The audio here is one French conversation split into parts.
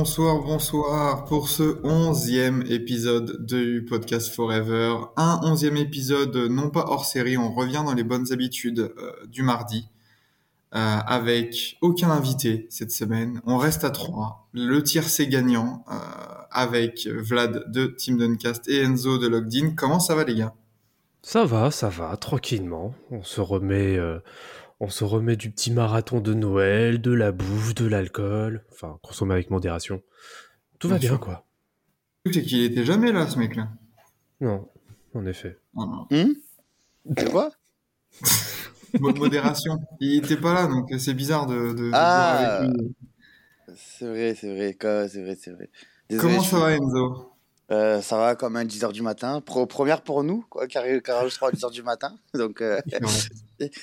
Bonsoir, bonsoir, pour ce onzième épisode du podcast Forever. Un onzième épisode non pas hors série, on revient dans les bonnes habitudes euh, du mardi euh, avec aucun invité cette semaine. On reste à trois. Le tiercé gagnant euh, avec Vlad de Team Duncast et Enzo de Logdin. Comment ça va les gars? Ça va, ça va, tranquillement. On se remet, on se remet du petit marathon de Noël, de la bouffe, de l'alcool. Enfin, consommer avec modération. Tout va Bien sûr. quoi. Le truc, C'est qu'il était jamais là ce mec-là. Non, en effet. Non, non. Hum De quoi Mo- Modération. Il était pas là, donc c'est bizarre de, Ah. boire avec lui. C'est vrai, c'est vrai, quoi, c'est vrai, c'est vrai. Désolé, Comment je ça va Enzo? Euh, Ça va comme à 10h du matin. Pro- première pour nous, quoi, car, car je serai à 10h du matin. Donc, euh.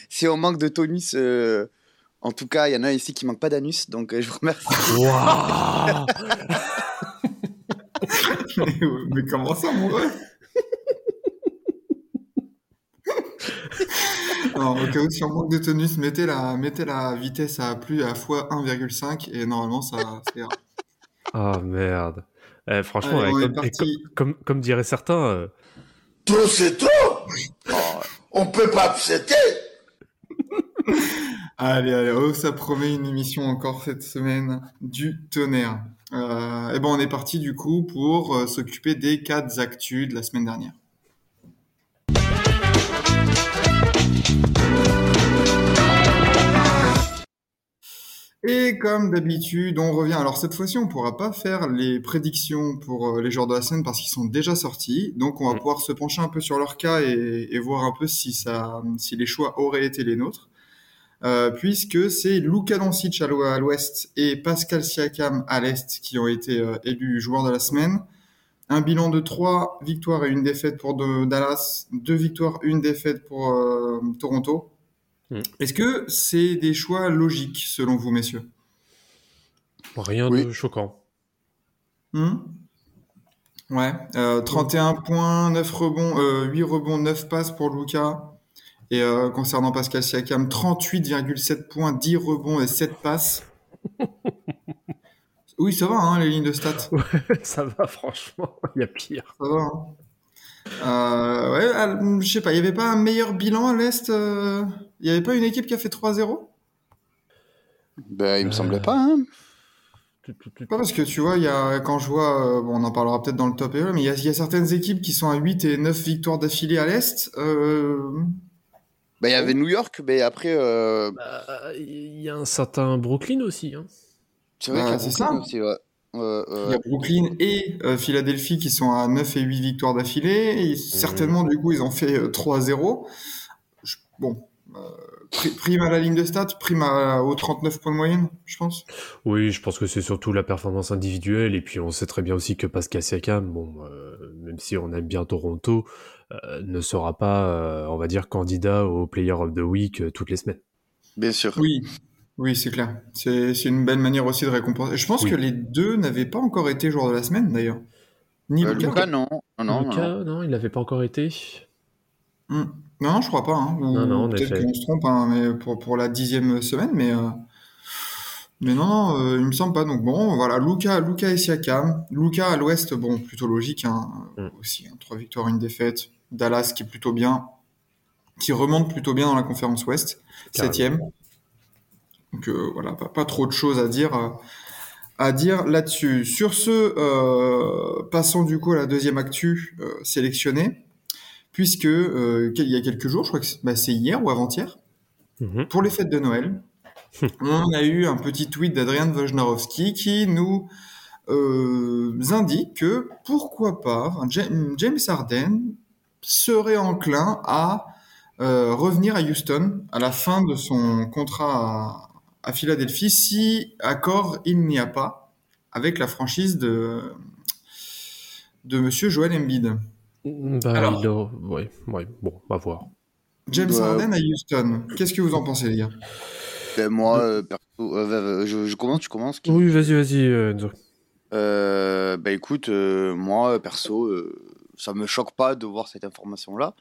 Si on manque de tonus, euh, en tout cas, il y en a ici qui manquent pas d'anus. Donc, euh, je vous remercie. Waouh mais, mais comment ça, mon ref? Non, au cas où si on manque de tonus, mettez la, mettez la vitesse à plus à fois 1,5 et normalement ça, ira. Ah merde. Eh, franchement, Allez, eh, comme, eh, parti. comme, comme- comme diraient certains, euh, Trop c'est trop Oh, On peut pas accepter Allez, allez, oh, ça promet une émission encore cette semaine du tonnerre. Euh, et ben on est parti du coup pour euh, s'occuper des quatre actus de la semaine dernière. Et comme d'habitude, on revient. Alors cette fois-ci, on pourra pas faire les prédictions pour euh, les joueurs de la semaine parce qu'ils sont déjà sortis. Donc on va Mm. pouvoir se pencher un peu sur leur cas et, et voir un peu si ça, si les choix auraient été les nôtres. Euh, puisque c'est Luka Doncic à l'ou- à l'ouest et Pascal Siakam à l'est qui ont été euh, élus joueurs de la semaine. Un bilan de 3 victoires et une défaite pour de- Dallas, 2 victoires, une défaite pour euh, Toronto. Mm. Est-ce que c'est des choix logiques selon vous, messieurs? Rien Oui. de choquant. Hmm? Ouais, euh, 31 points, 9 rebonds, euh, 8 rebonds, 9 passes pour Luka. Et euh, concernant Pascal Siakam, 38,7 points, 10 rebonds et 7 passes. Oui, ça va, hein, les lignes de stats. Ça va, franchement, il y a pire. Ça va. hein. Euh, ouais, ah, je sais pas, il y avait pas un meilleur bilan à l'Est euh, Il y avait pas une équipe qui a fait 3-0 ben, il me Euh. semblait pas, hein. Pas parce que tu vois, il y a, quand je vois, euh, bon, on en parlera peut-être dans le top et mais il y y a certaines équipes qui sont à 8 et 9 victoires d'affilée à l'Est. Euh, Ben, il y avait New York, mais après, euh, Bah, Il y a un certain Brooklyn aussi. Hein. c'est vrai Bah, qu'il y a c'est Brooklyn ça. aussi, ouais. Euh, Il euh, y a Brooklyn et euh, Philadelphie qui sont à 9 et 8 victoires d'affilée. Et certainement, du coup, ils ont fait euh, 3-0. Je- Bon, euh, pri- prime à la ligne de stats, prime à, aux 39 points de moyenne, je pense. Oui, je pense que c'est surtout la performance individuelle. Et puis, on sait très bien aussi que Pascal Siakam, bon, euh, même si on aime bien Toronto, euh, ne sera pas, euh, on va dire, candidat au Player of the Week euh, toutes les semaines. bien sûr. Oui, oui, c'est clair. C'est une belle manière aussi de récompenser. Je pense Oui. que les deux n'avaient pas encore été joueurs de la semaine, d'ailleurs. Ni Euh. Luka, non. Non, non, non. Lucas, non, il n'avait pas encore été. Hmm. Non, non, je crois pas. Hein. Ou Non, non, Peut-être qu'on se trompe hein, mais pour, pour la dixième semaine, mais, euh, mais non, non, euh, il me semble pas. Donc bon, voilà, Luca, Luca et Siakam. Luca à l'ouest, bon, plutôt logique hein, Mm. aussi. hein, trois victoires, une défaite. Dallas qui est plutôt bien, qui remonte plutôt bien dans la conférence ouest, septième. Donc euh, voilà, pas, pas trop de choses à dire. euh, à dire là-dessus. Sur ce, euh, passons du coup à la deuxième actu sélectionnée, puisque il y a quelques jours, je crois que c'est bah, hier ou avant-hier, Mhm. pour les fêtes de Noël, on a eu un petit tweet d'Adrian Wojnarowski qui nous indique que pourquoi pas James Harden serait enclin à euh, revenir à Houston à la fin de son contrat à, à Philadelphie si accord il n'y a pas avec la franchise de, de Monsieur Joel Embiid. Bah, Alors. il a- ouais, ouais, bon, on va voir. James Ouais. Harden à Houston. Qu'est-ce que vous en pensez, les gars? Ben, moi, euh, perso, euh, je, je commence, tu commences qui Oui, vas-y, vas-y, Enzo. Bah écoute, euh, moi perso, euh, ça me choque pas de voir cette information-là.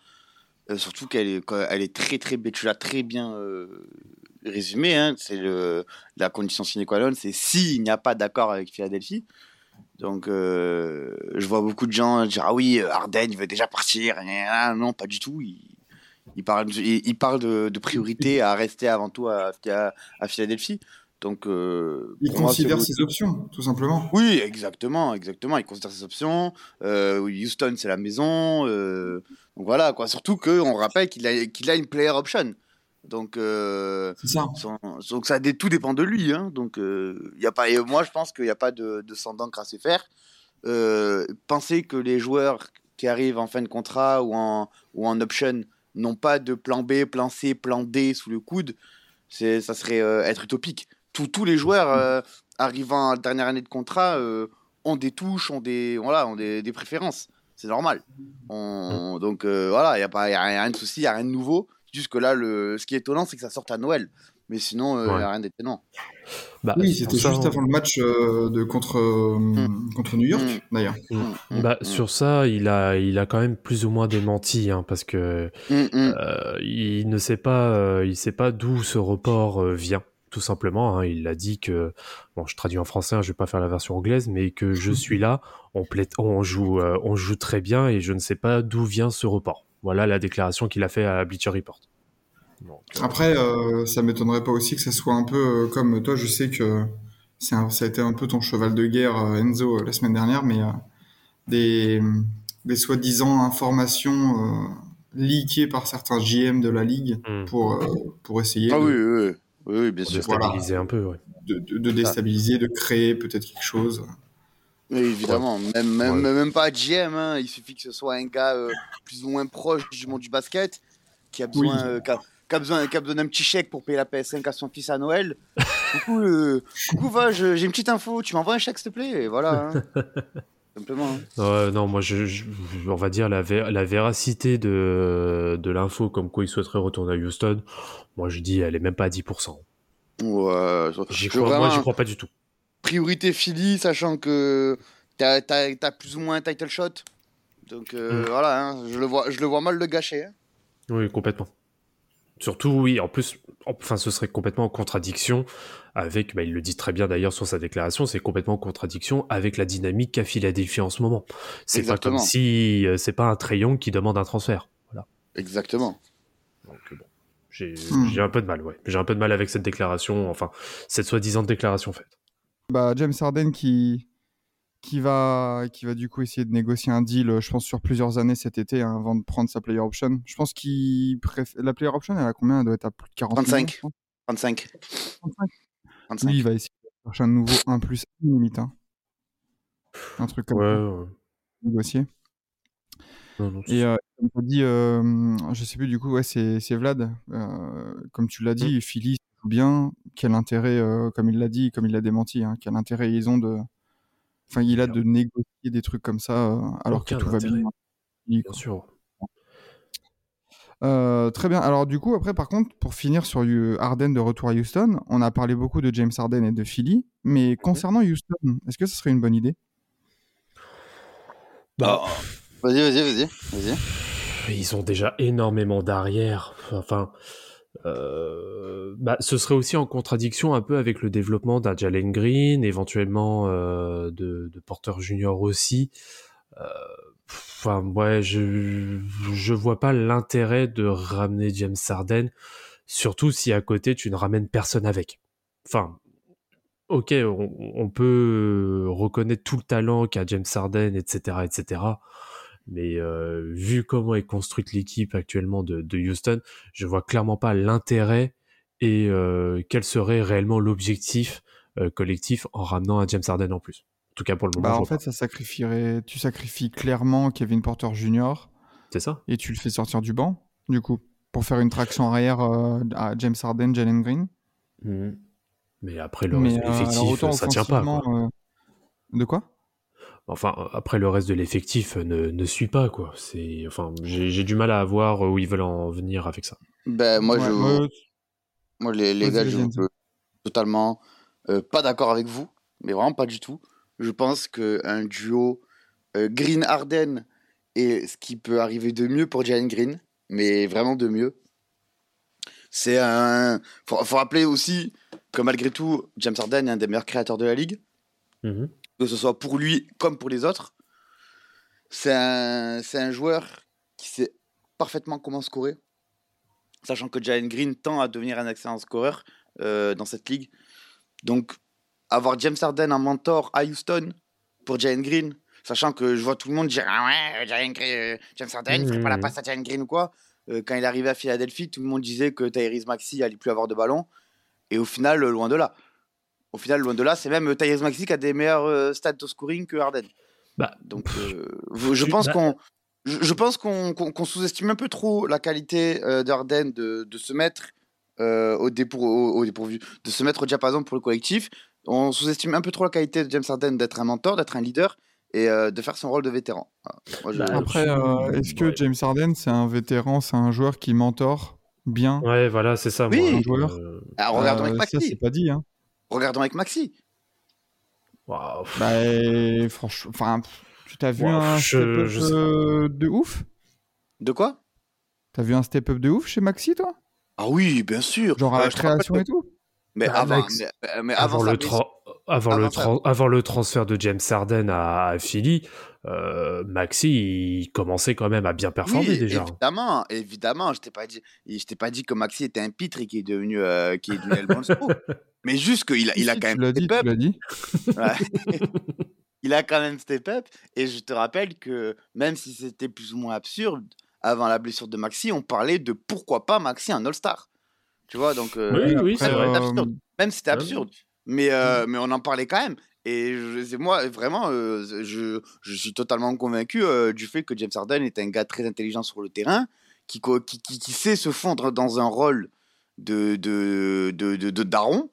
Euh, surtout qu'elle est, très très. Tu l'as très bien euh, résumé. Hein, c'est la condition sine qua non, c'est s'il n'y a pas d'accord avec Philadelphie. Donc euh, je vois beaucoup de gens dire ah oui, Harden veut déjà partir. Non, pas du tout. Il, il parle, de, priorité à rester avant tout à Philadelphie. Donc euh, Il considère ses options, tout simplement. oui, exactement, exactement. Il considère ses options. Euh, Houston, c'est la maison. euh, donc voilà, quoi. Surtout qu'on rappelle qu'il a, qu'il a une player option. Donc, C'est ça. son- donc ça, tout dépend de lui. Hein. Donc, y a pas, et moi, je pense qu'il n'y a pas de, de sang d'encre à se faire. Penser que les joueurs qui arrivent en fin de contrat ou en, ou en option n'ont pas de plan B, plan C, plan D sous le coude, c'est, ça serait être utopique. Tous- tous les joueurs euh, arrivant à la dernière année de contrat euh, ont des touches, ont des, voilà, ont des, des préférences. C'est normal. On- Donc euh, voilà, il n'y a, pas- y a rien de souci, il n'y a rien de nouveau. Juste que là, le... ce qui est étonnant, c'est que ça sorte à Noël. Mais sinon, il n'y Ouais. a rien d'étonnant. Bah, Oui, c'était juste on- avant le match euh, de contre, euh, contre New York, Mm. d'ailleurs. Mm, Bah, sur ça, il a, il a quand même plus ou moins démenti, hein, parce que euh, il ne sait pas, euh, il sait pas d'où ce report euh, vient, tout simplement. hein. Il a dit que, bon, je traduis en français, hein, je vais pas faire la version anglaise, mais que je suis là, on, plaît, on joue, euh, on joue très bien et je ne sais pas d'où vient ce report. Voilà la déclaration qu'il a fait à Bleacher Report. Donc, euh, Après, euh, ça m'étonnerait pas aussi que ça soit un peu euh, comme toi. Je sais que c'est un- ça a été un peu ton cheval de guerre, euh, Enzo, la semaine dernière, mais euh, des, des soi-disant informations euh, leakées par certains GM de la ligue hmm, pour, euh, pour essayer Ah de, oui, oui, oui, oui, oui, bien pour sûr. déstabiliser un peu, ouais. de, de- de déstabiliser, de créer peut-être quelque chose. Oui, évidemment, même, même, Ouais. même pas GM, hein. il suffit que ce soit un gars euh, plus ou moins proche du monde du basket qui a besoin, Oui. euh, qui a, qui a besoin, qui a besoin d'un petit chèque pour payer la PS5 à son fils à Noël. coucou, euh, coucou, va, j'ai une petite info, tu m'envoies un chèque s'il te plaît, et voilà. hein. Simplement. hein. Non, moi, je, je- on va dire la, vé- la véracité de, de l'info comme quoi il souhaiterait retourner à Houston. Moi, je dis, elle est même pas à 10%. Ouais, J'y crois, moi, j'y crois pas du tout. priorité Philly, sachant que t'as as, plus ou moins un title shot. Donc euh, Mm. voilà, hein, je, le vois, je le vois mal le gâcher. hein. Oui, complètement. Surtout, oui, en plus, enfin, ce serait complètement en contradiction avec, bah, il le dit très bien d'ailleurs sur sa déclaration, c'est complètement en contradiction avec la dynamique qu'a Philadelphie en ce moment. C'est pas comme si euh, c'est pas un Trayon qui demande un transfert. Voilà. Exactement. Donc, euh, bon, j'ai Hmm. j'ai un peu de mal, ouais. J'ai un peu de mal avec cette déclaration, enfin, cette soi-disant déclaration faite. Bah, James Harden qui, qui, va, qui va du coup essayer de négocier un deal, je pense, sur plusieurs années cet été hein, avant de prendre sa player option. Je pense qu'il préf... la player option, elle a combien? Elle doit être à plus de 40 35. millions, je pense. 35. 35. 35. Lui, il va essayer de chercher un nouveau 1 plus 1 limite. hein. Un truc comme Ouais, ça, ouais. négocier. Non, non, Et euh, comme tu as dit, euh, je sais plus du coup, ouais, c'est c'est Vlad. Euh, comme tu l'as dit, Philly joue bien. Quel intérêt, euh, comme il l'a dit, comme il l'a démenti, hein, quel intérêt ils ont de. Enfin, il a de négocier des trucs comme ça euh, alors Aucun que tout va bien. Bien sûr. Euh, très bien. Alors du coup, après, par contre, pour finir sur Harden de retour à Houston, on a parlé beaucoup de James Harden et de Philly, mais concernant Houston, est-ce que ce serait une bonne idée? Bah, Vas-y, vas-y, vas-y. vas-y. Ils ont déjà énormément d'arrière. Enfin, euh, bah, ce serait aussi en contradiction un peu avec le développement d'un Jalen Green, éventuellement euh, de, de Porter Junior aussi. Euh, Enfin, ouais, je je vois pas l'intérêt de ramener James Harden, surtout si à côté tu ne ramènes personne avec. Enfin, ok, on, peut reconnaître tout le talent qu'a James Harden, etc., etc. Mais euh, vu comment est construite l'équipe actuellement de, de Houston, je vois clairement pas l'intérêt et euh, quel serait réellement l'objectif euh, collectif en ramenant un James Harden en plus. En tout cas pour le moment, Bah en fait, ça sacrifierait. Tu sacrifies clairement Kevin Porter Jr. c'est ça. et tu le fais sortir du banc, du coup, pour faire une traction arrière euh, à James Harden, Jalen Green. Mais après, le Mais reste de euh, alors l'effectif, autant ça tient pas. Quoi. euh, De quoi? Enfin, après, le reste de l'effectif ne, ne suit pas, quoi. C'est, enfin, j'ai du mal à voir où ils veulent en venir avec ça. Ben, moi, Ouais, je, ouais, moi les, les gars, je suis totalement euh, pas d'accord avec vous, mais vraiment pas du tout. Je pense qu'un duo euh, Green-Harden est ce qui peut arriver de mieux pour Jalen Green, mais vraiment de mieux. C'est un. Faut, faut rappeler aussi que malgré tout, James Harden est un des meilleurs créateurs de la ligue, Mhm. que ce soit pour lui comme pour les autres. C'est un, c'est un joueur qui sait parfaitement comment scorer, sachant que Jalen Green tend à devenir un excellent scoreur euh, dans cette ligue. Donc, avoir James Harden en mentor à Houston pour Jalen Green, sachant que je vois tout le monde dire Ah ouais, Jalen Green, euh, James Harden, il ferait pas la Mhm. passe à Jalen Green ou quoi. Euh, quand il est arrivé à Philadelphie, tout le monde disait que Tyrese Maxey allait plus avoir de ballon. Et au final, euh, loin de là. Au final, loin de là, c'est même Tyrese Maxey qui a des meilleurs euh, stats de scoring que Harden. Bah, Donc, euh, je pense bah- qu'on. Je je pense qu'on qu'on- qu'on sous-estime un peu trop la qualité d'Arden de, de se mettre euh, au, dépour- au- au dépourvu, de se mettre au diapason pour le collectif. On sous-estime un peu trop la qualité de James Harden d'être un mentor, d'être un leader et euh, de faire son rôle de vétéran. Moi, je- Bah, Après, euh, est-ce que Ouais. James Harden, c'est un vétéran, c'est un joueur qui mentor bien? Ouais, voilà, c'est ça. Oui. moi, Un joueur? euh, Ah, regardons Euh, avec Ça, Maxi. c'est pas dit. Hein. Regardons avec Maxi. waouh. Bah, franchement, enfin, tu t'as vu un je- step-up je sais de ouf? De quoi? T'as vu un step-up de ouf chez Maxi, toi? Ah oui, bien sûr. Genre à la rappelle création et tout? Mais Bah, avant, mais, mais avant, avant, le tra- avant, le avant tra- avant le transfert de James Harden à, à Philly, euh, Maxi il commençait quand même à bien performer Oui, déjà. évidemment, évidemment. Je t'ai pas dit, je t'ai pas dit que Maxi était un pitre et qui est devenu, euh, qui est devenu El. Mais juste qu'il a, il a quand même step up. dit. Il a quand même step up. Et je te rappelle que même si c'était plus ou moins absurde, avant la blessure de Maxi, on parlait de pourquoi pas Maxi un All-Star. Tu vois, donc euh, Oui, oui, Après, c'est vrai. euh, absurde. même si c'était Ouais. absurde. Mais, euh, mais on en parlait quand même. Et je, moi, vraiment, euh, je, je suis totalement convaincu euh, du fait que James Harden est un gars très intelligent sur le terrain, qui, qui, qui, qui sait se fondre dans un rôle de, de, de, de, de daron,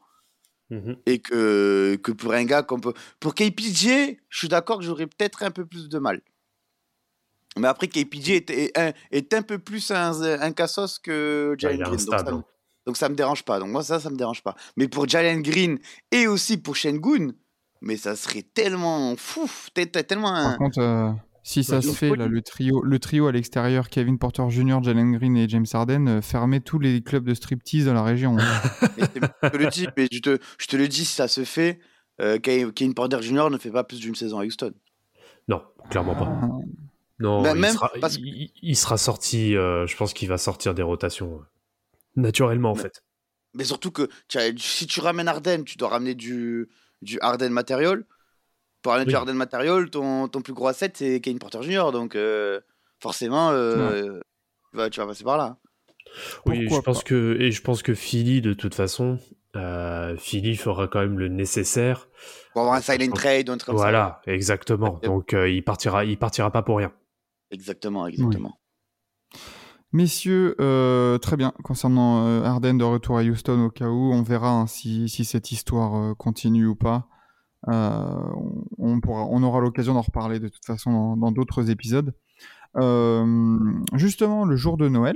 Mhm. et que, que pour un gars comme... Pour KPJ, je suis d'accord que j'aurais peut-être un peu plus de mal. Mais après, KPJ est, est, un, est un peu plus un, un cassos que Ouais, Jalen Green. Donc ça, me dérange pas. Donc moi ça, ça me dérange pas. Mais pour Jalen Green et aussi pour Shengun, mais ça serait tellement fou, tellement Par contre, euh, si ça Ouais, se fait, là, le trio, le trio à l'extérieur, Kevin Porter Jr., Jalen Green et James Harden, euh, fermez tous les clubs de striptease dans la région. je te le dis, mais je te, je te le dis, si ça se fait, euh, Kevin Porter Jr. ne fait pas plus d'une saison à Houston. Non, clairement pas. Ah, Non, Bah, il, même sera, parce que- il, il sera sorti, euh, je pense qu'il va sortir des rotations naturellement en Mais- fait. Mais surtout que as- si tu ramènes Harden, tu dois ramener du, du Harden Material. Pour ramener du Oui. Harden Material, ton, ton plus gros asset, c'est Kevin Porter Jr. Donc euh, forcément, euh, tu, vas, tu vas passer par là. Oui, je pense que et je pense que Philly de toute façon, euh, Philly fera quand même le nécessaire. Pour avoir un silent trade ou un truc comme ça. Voilà, exactement. Donc euh, il partira, il partira pas pour rien. Exactement, exactement. Messieurs, euh, très bien. Concernant euh, Harden de retour à Houston, au cas où, on verra hein, si, cette histoire euh, continue ou pas. Euh, on, aura l'occasion d'en reparler de toute façon dans- d'autres épisodes. Justement, le jour de Noël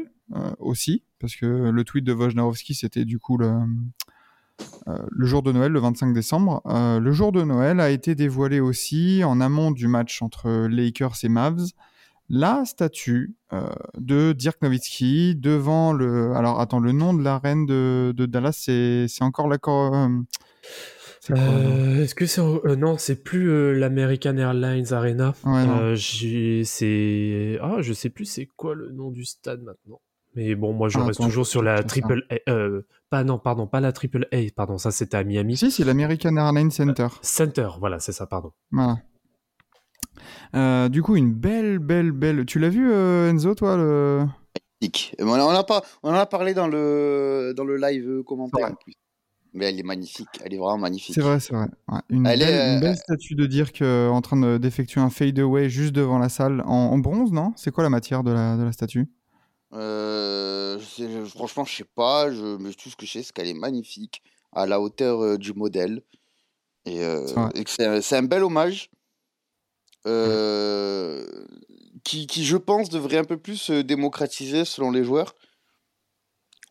aussi, parce que le tweet de Wojnarowski, c'était du coup le, jour de Noël, le 25 décembre. Le jour de Noël a été dévoilé aussi en amont du match entre Lakers et Mavs la statue euh, de Dirk Nowitzki devant le. Alors attends, le nom de la reine de, de Dallas, c'est encore l'accord. euh, Euh, Est-ce que c'est euh, non, c'est plus euh, l'American Airlines Arena. Ouais, c'est ah, je sais plus c'est quoi le nom du stade maintenant. Mais bon, moi je Ah, reste attends, toujours sur la triple A. pas non, pardon, pas la triple A, pardon, ça c'était à Miami. Si, c'est l'American Airlines Center. Center, voilà, c'est ça, pardon. Voilà. Euh, du coup, une belle, belle, belle. Tu l'as vu, euh, Enzo, toi le... On en a pas, on en a parlé dans le dans le live euh, commentaire. Ouais. Mais elle est magnifique, elle est vraiment magnifique. C'est vrai, c'est vrai. Ouais, une, Elle belle, est, une euh, belle statue de Dirk euh, en train de- d'effectuer un fade away juste devant la salle en, en bronze, non? C'est quoi la matière de la, de la statue? Euh, franchement, je sais pas. Je, mais tout ce que je sais, c'est qu'elle est magnifique. à la hauteur euh, du modèle. Et, euh, c'est un bel hommage euh, qui, qui, je pense, devrait un peu plus se démocratiser selon les joueurs.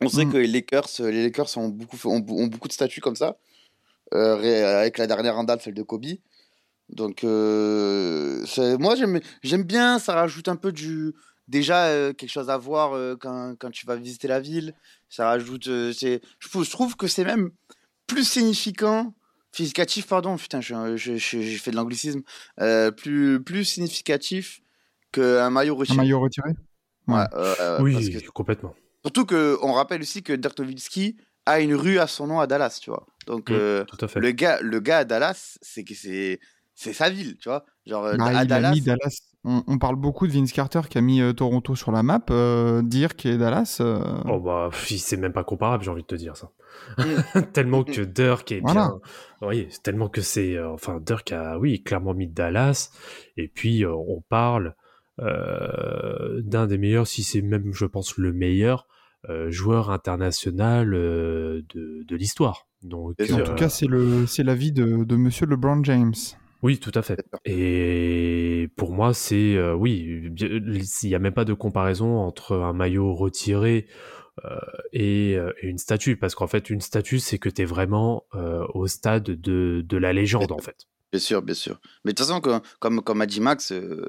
On sait Mm. que les Lakers, les Lakers ont, beaucoup, ont, ont beaucoup de statuts comme ça, euh, avec la dernière en date, celle de Kobe. Donc, euh, moi, j'aime bien, ça rajoute un peu du. Déjà, euh, quelque chose à voir quand, quand tu vas visiter la ville. Ça rajoute. je trouve que c'est même plus significant. Significatif, pardon, putain, je- je- je- j'ai fait de l'anglicisme. euh, plus, plus significatif qu'un maillot Un retiré. maillot retiré? Ouais, euh, oui, parce que- complètement. Surtout qu'on rappelle aussi que Dirk Nowitzki a une rue à son nom à Dallas, tu vois. Donc, Mm, euh, Tout à fait. le, gars, le gars à Dallas, c'est que c'est c'est sa ville, tu vois. Genre, euh, Bah, à il a Dallas, mis Dallas. On, on parle beaucoup de Vince Carter qui a mis euh, Toronto sur la map. Euh, Dirk et Dallas. euh, Oh bah, c'est même pas comparable, j'ai envie de te dire ça. Mm. tellement que Dirk est Voilà. bien. Oui, c'est tellement que c'est. euh, enfin, Dirk a, oui, clairement mis Dallas. Et puis, euh, on parle euh, d'un des meilleurs, si c'est même, je pense, le meilleur euh, joueur international euh, de, de l'histoire. Donc. En euh, tout cas, c'est le, c'est l'avis de, de Monsieur LeBron James. Oui, tout à fait. Et pour moi, c'est euh, oui, il n'y a même pas de comparaison entre un maillot retiré et, euh, et une statue, parce qu'en fait, une statue, c'est que tu es vraiment euh, au stade de, de la légende, en fait. Bien sûr, bien sûr. Mais de toute façon, comme, comme, comme a dit Max, euh,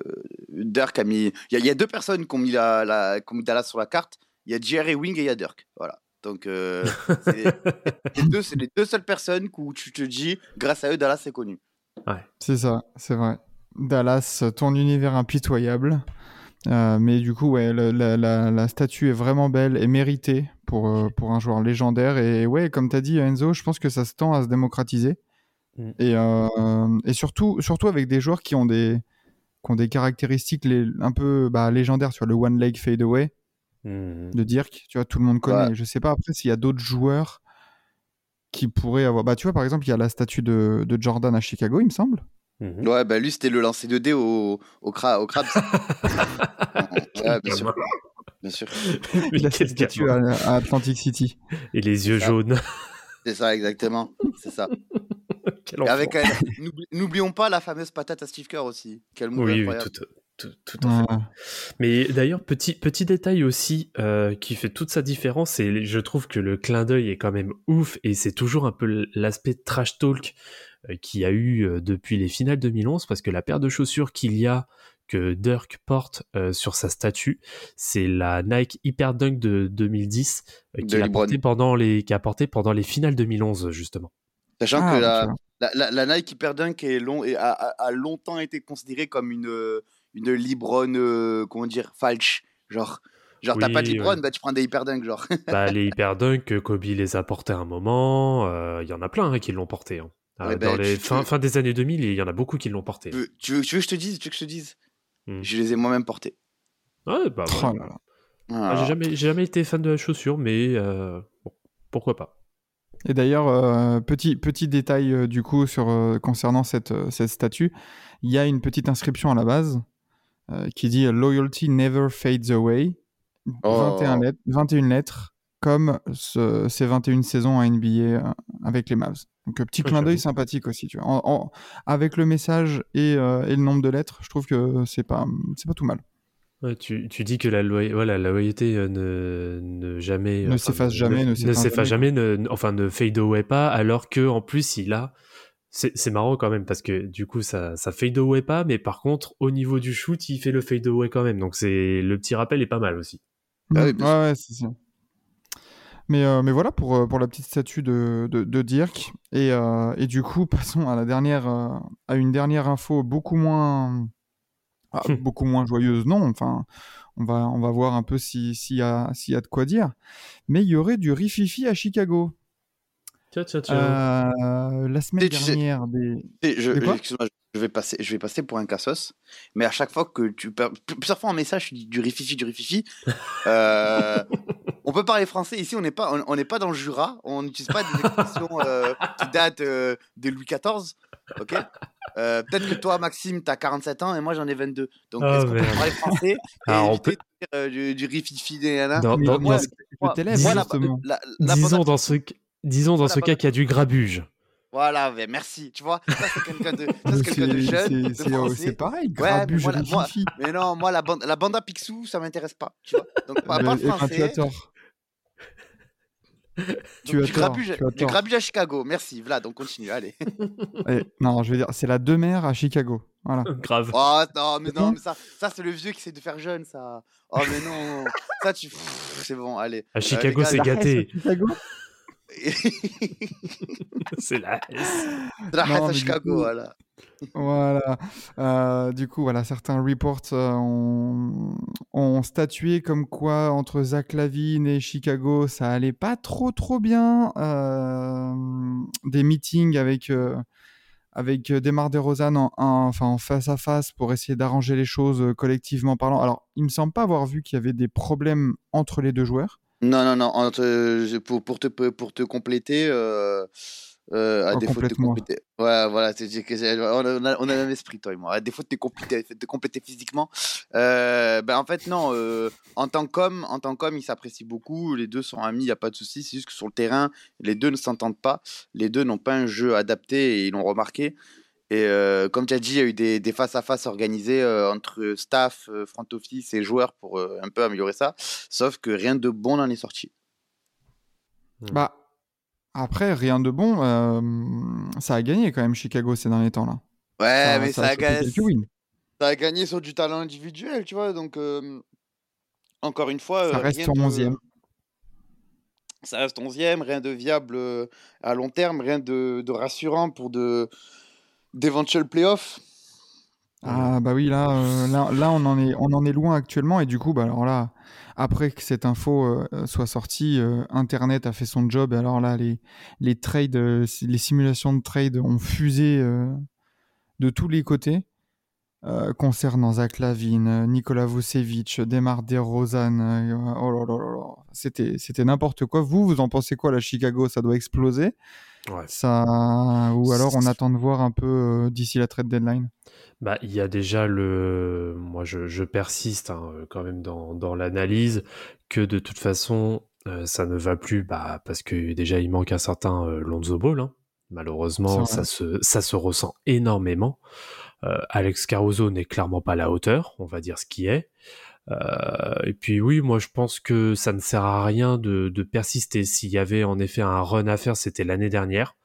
Dirk a mis. Il y, a- il y a deux personnes qui ont mis, la, la, qui ont mis Dallas sur la carte. Il y a Jerry Wing et il y a Dirk. Voilà. Donc, euh, c'est les, deux- c'est les deux seules personnes où tu te dis, grâce à eux, Dallas est connu. C'est ça, c'est vrai. Dallas, ton univers impitoyable. Euh, mais du coup, ouais, la, la- la statue est vraiment belle et méritée pour, euh, pour un joueur légendaire. Et ouais, comme tu as dit, Enzo, je pense que ça se tend à se démocratiser. Mm. Et, euh, et surtout, surtout avec des joueurs qui ont des, qui ont des caractéristiques les, un peu bah, légendaires. Vois, le one leg fade away Mhm. de Dirk, tu vois, tout le monde connaît. Ouais. Je sais pas après s'il y a d'autres joueurs qui pourraient avoir. Bah, tu vois, par exemple, il y a la statue de, de Jordan à Chicago, il me semble. Mhm. Ouais, bah lui, c'était le lancer de dés au, au, cra au ouais, bien sûr. Bien sûr. Mais la quel statue à, Atlantic City. Et les yeux jaunes. C'est ça, exactement. C'est ça. Avec, euh, n'oubli- n'oublions pas la fameuse patate à Steve Kerr aussi. Quel Oui, oui, tout, tout, tout à fait. Mais d'ailleurs, petit, petit détail aussi euh, qui fait toute sa différence, et je trouve que le clin d'œil est quand même ouf, et c'est toujours un peu l'aspect trash talk euh, qu'il y a eu euh, depuis les finales 2011, parce que la paire de chaussures qu'il y a, que Dirk porte euh, sur sa statue, c'est la Nike Hyper Dunk de 2010 euh, De qu'il a LeBron. porté pendant les, qui a porté pendant les finales 2011, justement. Sachant Ah, que la, tu vois. la, la, la Nike Hyper Dunk est long, et a, longtemps été considérée comme une, euh, une Libron, euh, comment dire, falche. Genre, genre t'as Oui, pas de Libron, ouais. bah tu prends des Hyper Dunk, genre. bah, les Hyper Dunk, euh, Kobe les a portés à un moment, euh, il y en a plein hein, qui l'ont porté. hein. Euh, Ouais, dans bah, les tu- tu- fin, des années 2000, il y en a beaucoup qui l'ont porté. tu, veux, tu, veux, tu veux que je te dise, tu veux que je te dise? Hmm. Je les ai moi-même portés. Ouais, bah, Oh voilà. là là. Voilà. Ah, J'ai jamais, j'ai jamais été fan de la chaussure, mais euh, bon, pourquoi pas. Et d'ailleurs, euh, petit, petit détail euh, du coup sur, euh, concernant cette, euh, cette statue, il y a une petite inscription à la base euh, qui dit Loyalty never fades away. Oh. 21, lettres, 21 lettres, comme ce- ces 21 saisons à NBA euh, avec les Mavs. Donc, euh, petit Ah, clin d'œil sympathique aussi. Tu vois. En- en- avec le message et, euh, et le nombre de lettres, je trouve que c'est pas, c'est pas tout mal. Ouais, tu, tu dis que la, loya- voilà, la loyauté euh, ne, ne jamais Ne s'efface jamais, ne s'efface jamais, ne- enfin ne fade away pas, alors que en plus il a, c'est marrant quand même parce que du coup ça, ça fade away pas, mais par contre au niveau du shoot il fait le fade away quand même, donc c'est le petit rappel est pas mal aussi. Ah oui, Mm, bien ouais, ouais, c'est ça. Mais, euh, mais voilà pour, euh, pour la petite statue de, de, de Dirk. Et, euh, et du coup, passons à la dernière, à une dernière info beaucoup moins, ah, Hmm. beaucoup moins joyeuse. Non, enfin, on va, on va voir un peu si- s'il y, a, s'il y a de quoi dire. Mais il y aurait du rififi à Chicago. Tiens tiens tiens. Euh, la semaine Et tu sais- dernière, des... Je, excuse-moi, je vais passer, je vais passer pour un cassos, mais à chaque fois que tu plusieurs fois en message, tu dis du rififi, du rififi. euh, on peut parler français ici, on n'est pas, on, on n'est pas dans le Jura, on n'utilise pas des expressions euh, qui datent euh, de Louis XIV, ok? Euh, Peut-être que toi, Maxime, t'as 47 ans et moi j'en ai 22. Donc Ah, est-ce qu'on peut parler français et Ah, on éviter de dire euh, du, du rififi, des nanas? Dans- dans- moi, dans- je moi- t'élève, moi, la- justement. la- la disons bonne- dans ce disons dans Voilà, ce cas qu'il y a du grabuge. Voilà, ouais, merci. Tu vois, ça c'est quelqu'un de, quelqu'un de jeune, c'est- c'est pareil, Ouais, grabuge mais voilà, moi-. Mais non, moi, la, bande, la banda Picsou, ça m'intéresse pas. Tu vois Donc, pas, Mais- pas français. tu as tort. tu as du tort, grabuge, tu as du grabuge à Chicago. Merci, Vlad, on continue. Allez. Non, je veux dire, c'est la demeure à Chicago. Voilà. Grave. Oh, non, mais non, mais ça, ça c'est le vieux qui essaie de faire jeune, ça. Oh, mais non. ça, tu. C'est bon, allez. À Euh, Chicago, c'est gâté. Chicago c'est la à Chicago, coup- voilà. Voilà. Euh, du coup, voilà, certains reports euh, ont, ont statué comme quoi entre Zach Lavine et Chicago, ça allait pas trop trop bien. Euh, des meetings avec euh, avec Demar Derozan en, en- enfin en face à face pour essayer d'arranger les choses collectivement parlant. Alors, il me semble pas avoir vu qu'il y avait des problèmes entre les deux joueurs. Non, non, non. entre- pour, pour, te, pour te compléter, euh, euh, à Oh, défaut de te compléter. Ouais, voilà, on a, on a, un esprit, toi et moi. À défaut de te compléter, de te compléter physiquement, euh, ben en fait, non. en tant qu'homme, en tant qu'homme, ils s'apprécient beaucoup. Les deux sont amis, il n'y a pas de souci. C'est juste que sur le terrain, les deux ne s'entendent pas. Les deux n'ont pas un jeu adapté et ils l'ont remarqué. Et euh, comme tu as dit, il y a eu des, des face-à-face organisés euh, entre staff, euh, front office et joueurs pour euh, un peu améliorer ça. Sauf que rien de bon n'en est sorti. Bah après, rien de bon. euh, ça a gagné quand même Chicago ces derniers temps là. Ouais, mais ça, a gagné, ça a gagné sur du talent individuel, tu vois. Donc, euh, encore une fois, Ça reste rien sur de- 11e. Ça reste 11e, rien de viable à long terme, rien de, de rassurant pour de d'éventuels playoffs. Ah bah oui là, euh, là on en est on en est loin actuellement et du coup bah là après que cette info euh, soit sortie euh, internet a fait son job et alors là les les trades les simulations de trade ont fusé de tous les côtés euh, concernant Zach Lavine, Nikola Vucevic, Demar DeRozan euh, oh là là là là. c'était c'était n'importe quoi vous vous en pensez quoi? Là Chicago ça doit exploser Ouais. ça ou alors on attend de voir un peu euh, d'ici la trade deadline? Bah, il y a déjà le. Moi, je, je persiste hein, quand même dans, dans l'analyse que de toute façon, ça ne va plus bah, parce que déjà, il manque un certain Lonzo Ball. hein. Malheureusement, ça se, ça se ressent énormément. Euh, Alex Caruso n'est clairement pas à la hauteur, on va dire ce qui est. Euh, et puis oui, moi je pense que ça ne sert à rien de, de persister. S'il y avait en effet un run à faire, c'était l'année dernière.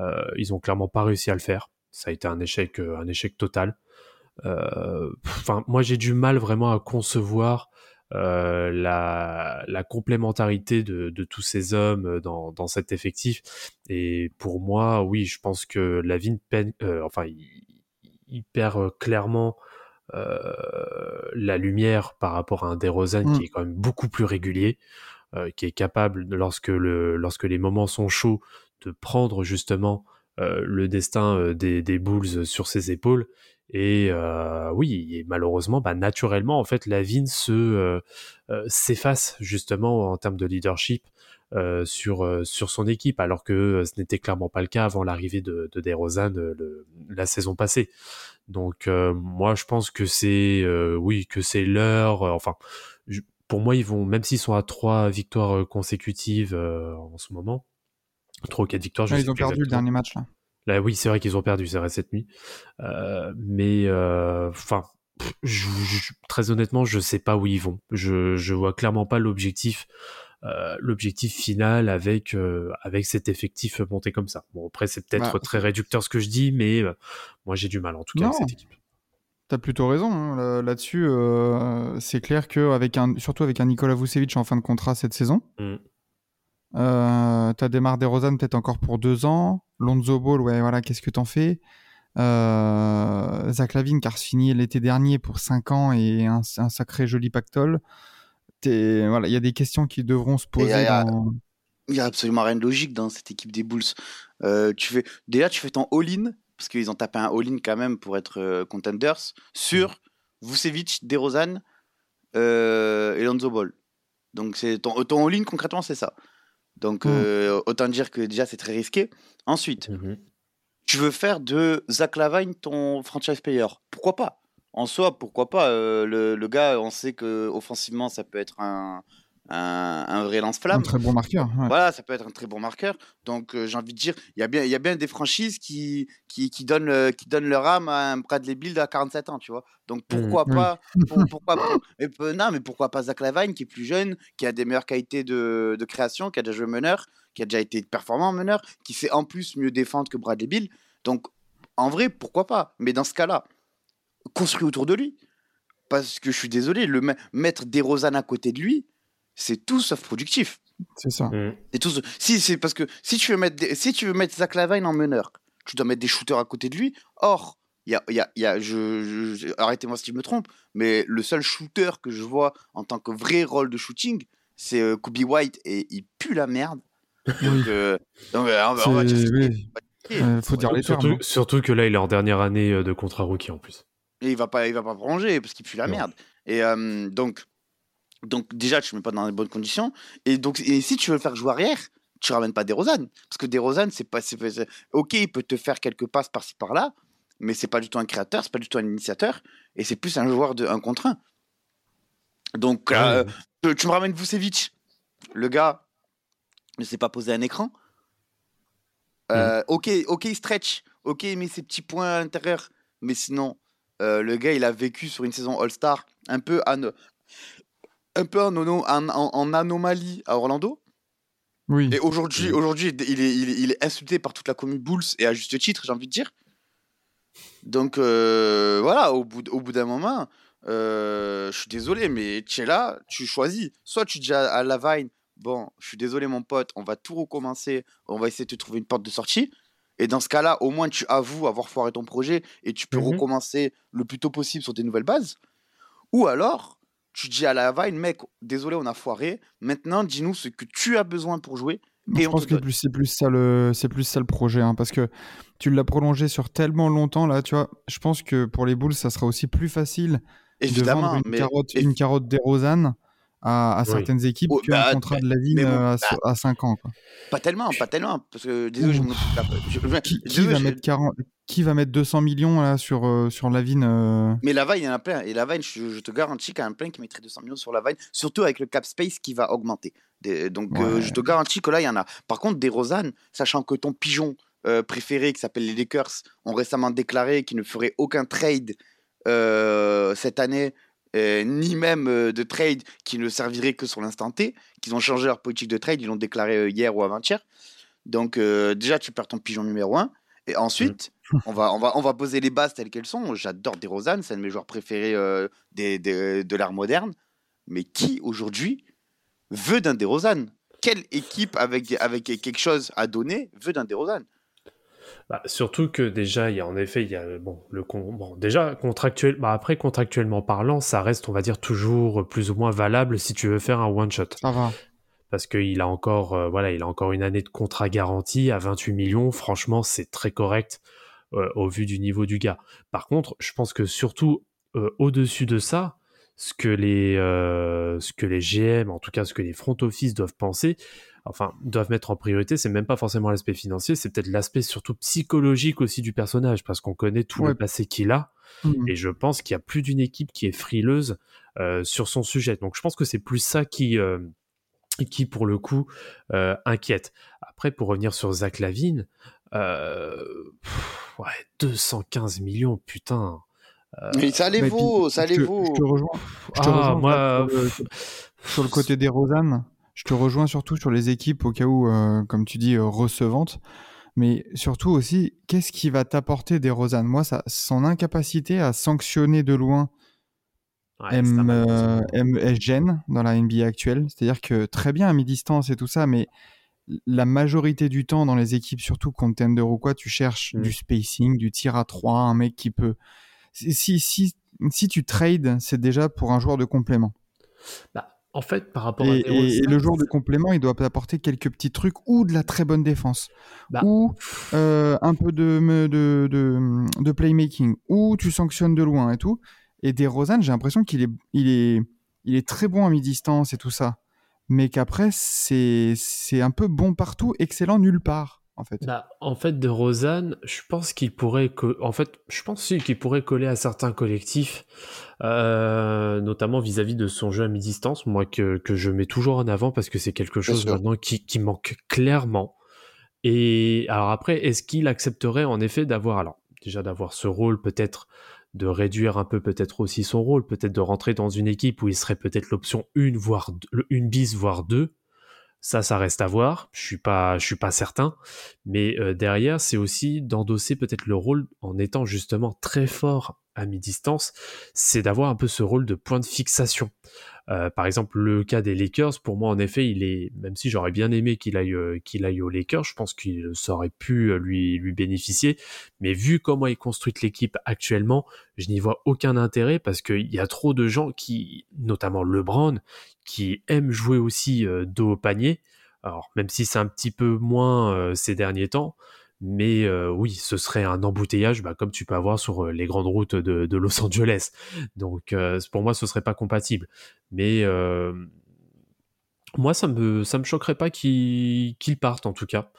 Euh, ils ont clairement pas réussi à le faire. Ça a été un échec, euh, un échec total. Euh, Enfin, moi j'ai du mal vraiment à concevoir la, la complémentarité de, de tous ces hommes dans, dans cet effectif. Et pour moi, oui, je pense que Lavigne peine, enfin, il perd euh, clairement la lumière par rapport à un DeRozan qui est quand même beaucoup plus régulier, qui est capable, lorsque, le, lorsque les moments sont chauds, de prendre justement le destin des, des Bulls sur ses épaules. Et euh, oui, et malheureusement, bah, naturellement, en fait, Lavine se euh, euh, s'efface justement en termes de leadership euh, sur euh, sur son équipe, alors que euh, ce n'était clairement pas le cas avant l'arrivée de, de DeRozan le- la saison passée. Donc moi, je pense que c'est oui que c'est l'heure. enfin, je- pour moi, ils vont même s'ils sont à trois victoires consécutives en ce moment, trois ou quatre victoires. Je Ouais, sais ils ont perdu le dernier match là. Là, oui, c'est vrai qu'ils ont perdu, c'est vrai, cette nuit. Mais, enfin, pff, je- je- très honnêtement, je sais pas où ils vont. Je, je vois clairement pas l'objectif, euh, l'objectif final avec euh, avec cet effectif monté comme ça. Bon, après, c'est peut-être Bah, très réducteur ce que je dis, mais euh, moi, j'ai du mal en tout cas avec cette équipe. T'as plutôt raison hein, là- là-dessus. c'est clair que avec un, surtout avec un Nikola Vucevic en fin de contrat cette saison, Mm. t'as Demar Derozan peut-être encore pour deux ans. Lonzo Ball, ouais, voilà, qu'est-ce que t'en fais? Zach Lavine qui a signé l'été dernier pour 5 ans et un, un sacré joli pactole. Voilà, il y a des questions qui devront se poser. a- dans... Il y a absolument rien de logique dans cette équipe des Bulls. Euh, tu fais déjà tu fais ton all-in parce qu'ils ont tapé un all-in quand même pour être euh, contenders sur Vucevic, DeRozan euh, et Lonzo Ball. Donc c'est ton, ton all-in concrètement c'est ça. Donc Mm. euh, autant dire que déjà c'est très risqué. Ensuite, Mhm. tu veux faire de Zach Lavine ton franchise player. Pourquoi pas? En soi, pourquoi pas Euh, le, le gars, on sait que offensivement, ça peut être un, un, un vrai Un lance-flamme. très bon marqueur. ouais. Voilà, ça peut être un très bon marqueur. Donc, euh, j'ai envie de dire, il y, a bien- il y a bien des franchises qui, qui, qui, donnent, qui donnent leur âme à un Bradley Bill à 47 ans, tu vois. Donc, pourquoi pas pour- pourquoi, pas- mais, peu- non, mais pourquoi pas Zach Lavine, qui est plus jeune, qui a des meilleures qualités de, de création, qui a déjà joué meneur, qui a déjà été performant en meneur, qui sait en plus mieux défendre que Bradley Bill. Donc, en vrai, pourquoi pas Mais dans ce cas-là, construis autour de lui. Parce que je suis désolé, le me- mettre DeRozan à côté de lui, c'est tout sauf productif. C'est ça. Mm. Et tout Si, c'est parce que si tu veux mettre, des- si tu veux mettre Zach Lavine en meneur, tu dois mettre des shooters à côté de lui. Or, il y a, il y a, y a- je, je- je- arrêtez-moi si je me trompe, mais le seul shooter que je vois en tant que vrai rôle de shooting, c'est euh, Kobe White et il pue la merde. Donc, euh, donc, euh, on va- on dire oui. Euh, faut dire les. Surtout, surtout que là, il est en dernière année euh, de contrat rookie en plus. Et il va pas, il va pas prolonger parce qu'il pue la Non. merde. Et euh, donc, donc déjà, tu ne mets pas dans les bonnes conditions. Et donc, et si tu veux le faire jouer arrière, tu ramènes pas DeRozan parce que DeRozan, c'est pas, c'est- ok, il peut te faire quelques passes par-ci par-là, mais c'est pas du tout un créateur, c'est pas du tout un initiateur, et c'est plus un joueur de un contre un. Donc, euh, tu- tu me ramènes Vucevic, le gars ne s'est pas posé un écran. Euh, Ok, ok, il stretch, ok, il met ses petits points à l'intérieur, mais sinon, euh, le gars, il a vécu sur une saison All-Star un peu, ano- un peu en, en- en- en anomalie à Orlando. Oui. Et aujourd'hui, aujourd'hui, il est, il, est, il est insulté par toute la commune Bulls et à juste titre, j'ai envie de dire. Donc euh, voilà, au bout, d- au bout d'un moment, euh, je suis désolé, mais tu es là, tu choisis. Soit tu dis à, à Lavine, bon, je suis désolé mon pote, on va tout recommencer, on va essayer de te trouver une porte de sortie. Et dans ce cas-là, au moins tu avoues avoir foiré ton projet et tu peux Mhm. recommencer le plus tôt possible sur des nouvelles bases. Ou alors, tu dis à Lavine, mec, désolé, on a foiré, maintenant dis-nous ce que tu as besoin pour jouer et je on pense que c'est plus ça le c'est plus ça le projet hein, parce que tu l'as prolongé sur tellement longtemps là tu vois je pense que pour les Bulls ça sera aussi plus facile de Évidemment, vendre une mais carotte et- une carotte des Rosanne à, à Oui. certaines équipes Oh, qu'un bah, contrat de Lavine mais bon, euh, à, bah, à 5 ans quoi. pas tellement, pas tellement, parce que désolé, je me Qui, va je- mettre 40 qui va mettre 200 millions là sur euh, sur Lavine euh, Mais la Vine, il y en a plein. Et la Vine, je, je te garantis qu'il y en a plein qui mettraient 200 millions sur la Vine, surtout avec le cap space qui va augmenter. Des- donc, euh, je te garantis que là, il y en a. Par contre, des Rosanne, sachant que ton pigeon euh, préféré, qui s'appelle les Lakers, ont récemment déclaré qu'ils ne feraient aucun trade euh, cette année, euh, ni même euh, de trade qui ne servirait que sur l'instant T, qu'ils ont changé leur politique de trade, ils l'ont déclaré euh, hier ou avant-hier. Donc, déjà, tu perds ton pigeon numéro 1. Et ensuite, on, va, on, va, on va poser les bases telles qu'elles sont. J'adore DeRozan, c'est un de mes joueurs préférés des, des- de l'ère moderne. Mais qui, aujourd'hui, veut d'un DeRozan Quelle équipe avec, avec quelque chose à donner veut d'un DeRozan Bah, surtout que déjà, il y a en effet, il y a bon, le con- bon, déjà contractuel, bah, après contractuellement parlant, ça reste, on va dire, toujours plus ou moins valable si tu veux faire un one shot, ça va. parce qu'il a encore, euh, voilà, il a encore une année de contrat garanti à 28 millions. Franchement, c'est très correct euh, au vu du niveau du gars. Par contre, je pense que surtout euh, au-dessus de ça, ce que les, euh, ce que les GM, en tout cas, ce que les front office doivent penser, enfin, doivent mettre en priorité, c'est même pas forcément l'aspect financier, c'est peut-être l'aspect surtout psychologique aussi du personnage, parce qu'on connaît tout Ouais. le passé qu'il a, Mhm. et je pense qu'il y a plus d'une équipe qui est frileuse euh, sur son sujet. Donc je pense que c'est plus ça qui, euh, qui pour le coup, euh, inquiète. Après, pour revenir sur Zach Lavine, euh, pff, ouais, 215 millions, putain. Mais ça les vaut, ça je les vaut. Je te rejoins. Je te Ah, rejoins, moi, sur, le, sur le côté des Rosanne. Je te rejoins surtout sur les équipes au cas où, euh, comme tu dis, euh, recevantes. Mais surtout aussi, qu'est-ce qui va t'apporter des Rosanne Moi, ça, son incapacité à sanctionner de loin ouais, elle gêne dans la NBA actuelle. C'est-à-dire que très bien à mi-distance et tout ça, mais la majorité du temps dans les équipes, surtout contender ou quoi, tu cherches Mm. du spacing, du tir à 3, un mec qui peut. Si, si, si, si tu trades, c'est déjà pour un joueur de complément. Bah, en fait, par rapport à Et, DeRozan, et- et le joueur de complément, il doit apporter quelques petits trucs ou de la très bonne défense, Bah. ou euh, un peu de, de, de, de playmaking, ou tu sanctionnes de loin et tout. Et des Rosanne, j'ai l'impression qu'il est, il est, il est très bon à mi-distance et tout ça. Mais qu'après, c'est c'est un peu bon partout, excellent nulle part. En fait. Bah, en fait, de Rosanne, je pense qu'il pourrait, en fait, je pense qu'il pourrait coller à certains collectifs, euh, notamment vis-à-vis de son jeu à mi-distance, moi que, que je mets toujours en avant parce que c'est quelque chose maintenant qui, qui manque clairement. Et alors après, est-ce qu'il accepterait en effet d'avoir, alors déjà d'avoir ce rôle peut-être de réduire un peu peut-être aussi son rôle, peut-être de rentrer dans une équipe où il serait peut-être l'option une voire deux- une bis voire deux. Ça, ça reste à voir. Je suis pas, je suis pas certain. Mais euh, derrière, c'est aussi d'endosser peut-être le rôle en étant justement très fort à mi-distance. C'est d'avoir un peu ce rôle de point de fixation. Euh, par exemple, le cas des Lakers, pour moi, en effet, il est, même si j'aurais bien aimé qu'il aille, euh, qu'il aux Lakers, je pense qu'il aurait pu euh, lui, lui bénéficier. Mais vu comment est construite l'équipe actuellement, je n'y vois aucun intérêt parce qu'il y a trop de gens qui, notamment LeBron, qui aiment jouer aussi euh, dos au panier. Alors, même si c'est un petit peu moins ces derniers temps, mais euh, oui, ce serait un embouteillage, bah, comme tu peux avoir sur euh, les grandes routes de, de Los Angeles. Donc, euh, pour moi, ce serait pas compatible. Mais euh, moi, ça me ça me choquerait pas qu'il qu'il parte en tout cas.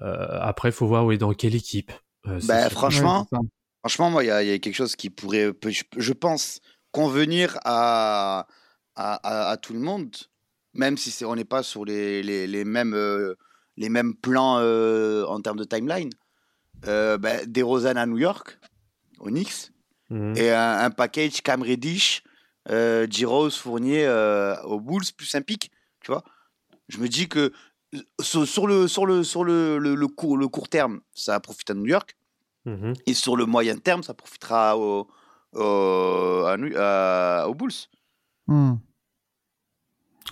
Après, faut voir où est dans quelle équipe. Bah, franchement, Ouais. Franchement, moi, il y, a il y a quelque chose qui pourrait, je, pense, convenir à, à, à- à tout le monde, même si on n'est pas sur les, les, les mêmes, les mêmes plans euh, en termes de timeline. Euh, bah, des Rosanne à New York, au Knicks, Mhm. et un, un package Cam Reddish, euh, G-Rose, Fournier euh, aux Bulls, plus un pic, tu vois. Je me dis que sur, le, sur, le, sur le, le, le court, le court terme, ça profite à New York. Mhm. Et sur le moyen terme, ça profitera au, au, à New- à- aux Bulls. Hmm.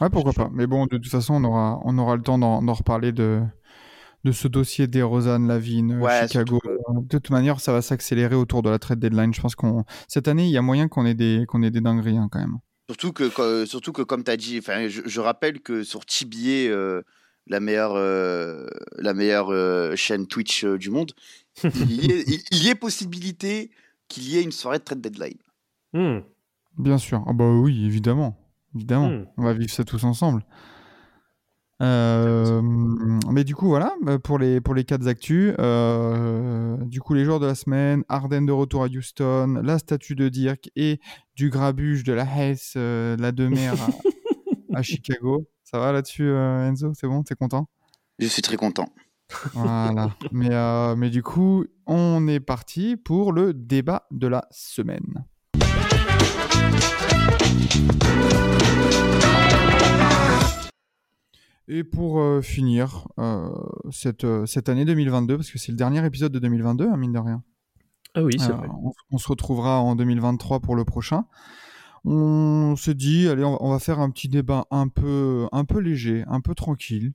Ouais, pourquoi pas. Mais bon, de toute façon, on aura, on aura le temps d'en reparler de, de ce dossier des Rosanne, Lavigne, Ouais, Chicago. De toute manière, ça va s'accélérer autour de la trade deadline. Je pense qu'on cette année, il y a moyen qu'on ait des qu'on ait des dingueries hein, quand même. Surtout que, que- surtout que comme tu as dit, enfin, je, je rappelle que sur TBA, euh, la meilleure, euh, la meilleure euh, chaîne Twitch euh, du monde, il y, est, il- il y est possibilité qu'il y ait une soirée de trade deadline. Mhm. Bien sûr. Ah bah oui, évidemment, évidemment. Hmm. On va vivre ça tous ensemble. Euh, mais du coup, voilà, bah, pour les, pour les quatre actus, euh, du coup, les joueurs de la semaine, Arden de retour à Houston, la statue de Dirk et du grabuge de la Hesse, euh, de la demeure à, à Chicago. Ça va là-dessus, euh, Enzo? C'est bon? T'es content? Je suis très content. Voilà. mais, euh, mais du coup, on est parti pour le débat de la semaine. Et pour euh, finir euh, cette, euh, cette année 2022, parce que c'est le dernier épisode de 2022, hein, mine de rien. Ah oui, c'est vrai. on, on se retrouvera en 2023 pour le prochain. On se dit, allez, on va, on va faire un petit débat un peu, un peu léger, un peu tranquille.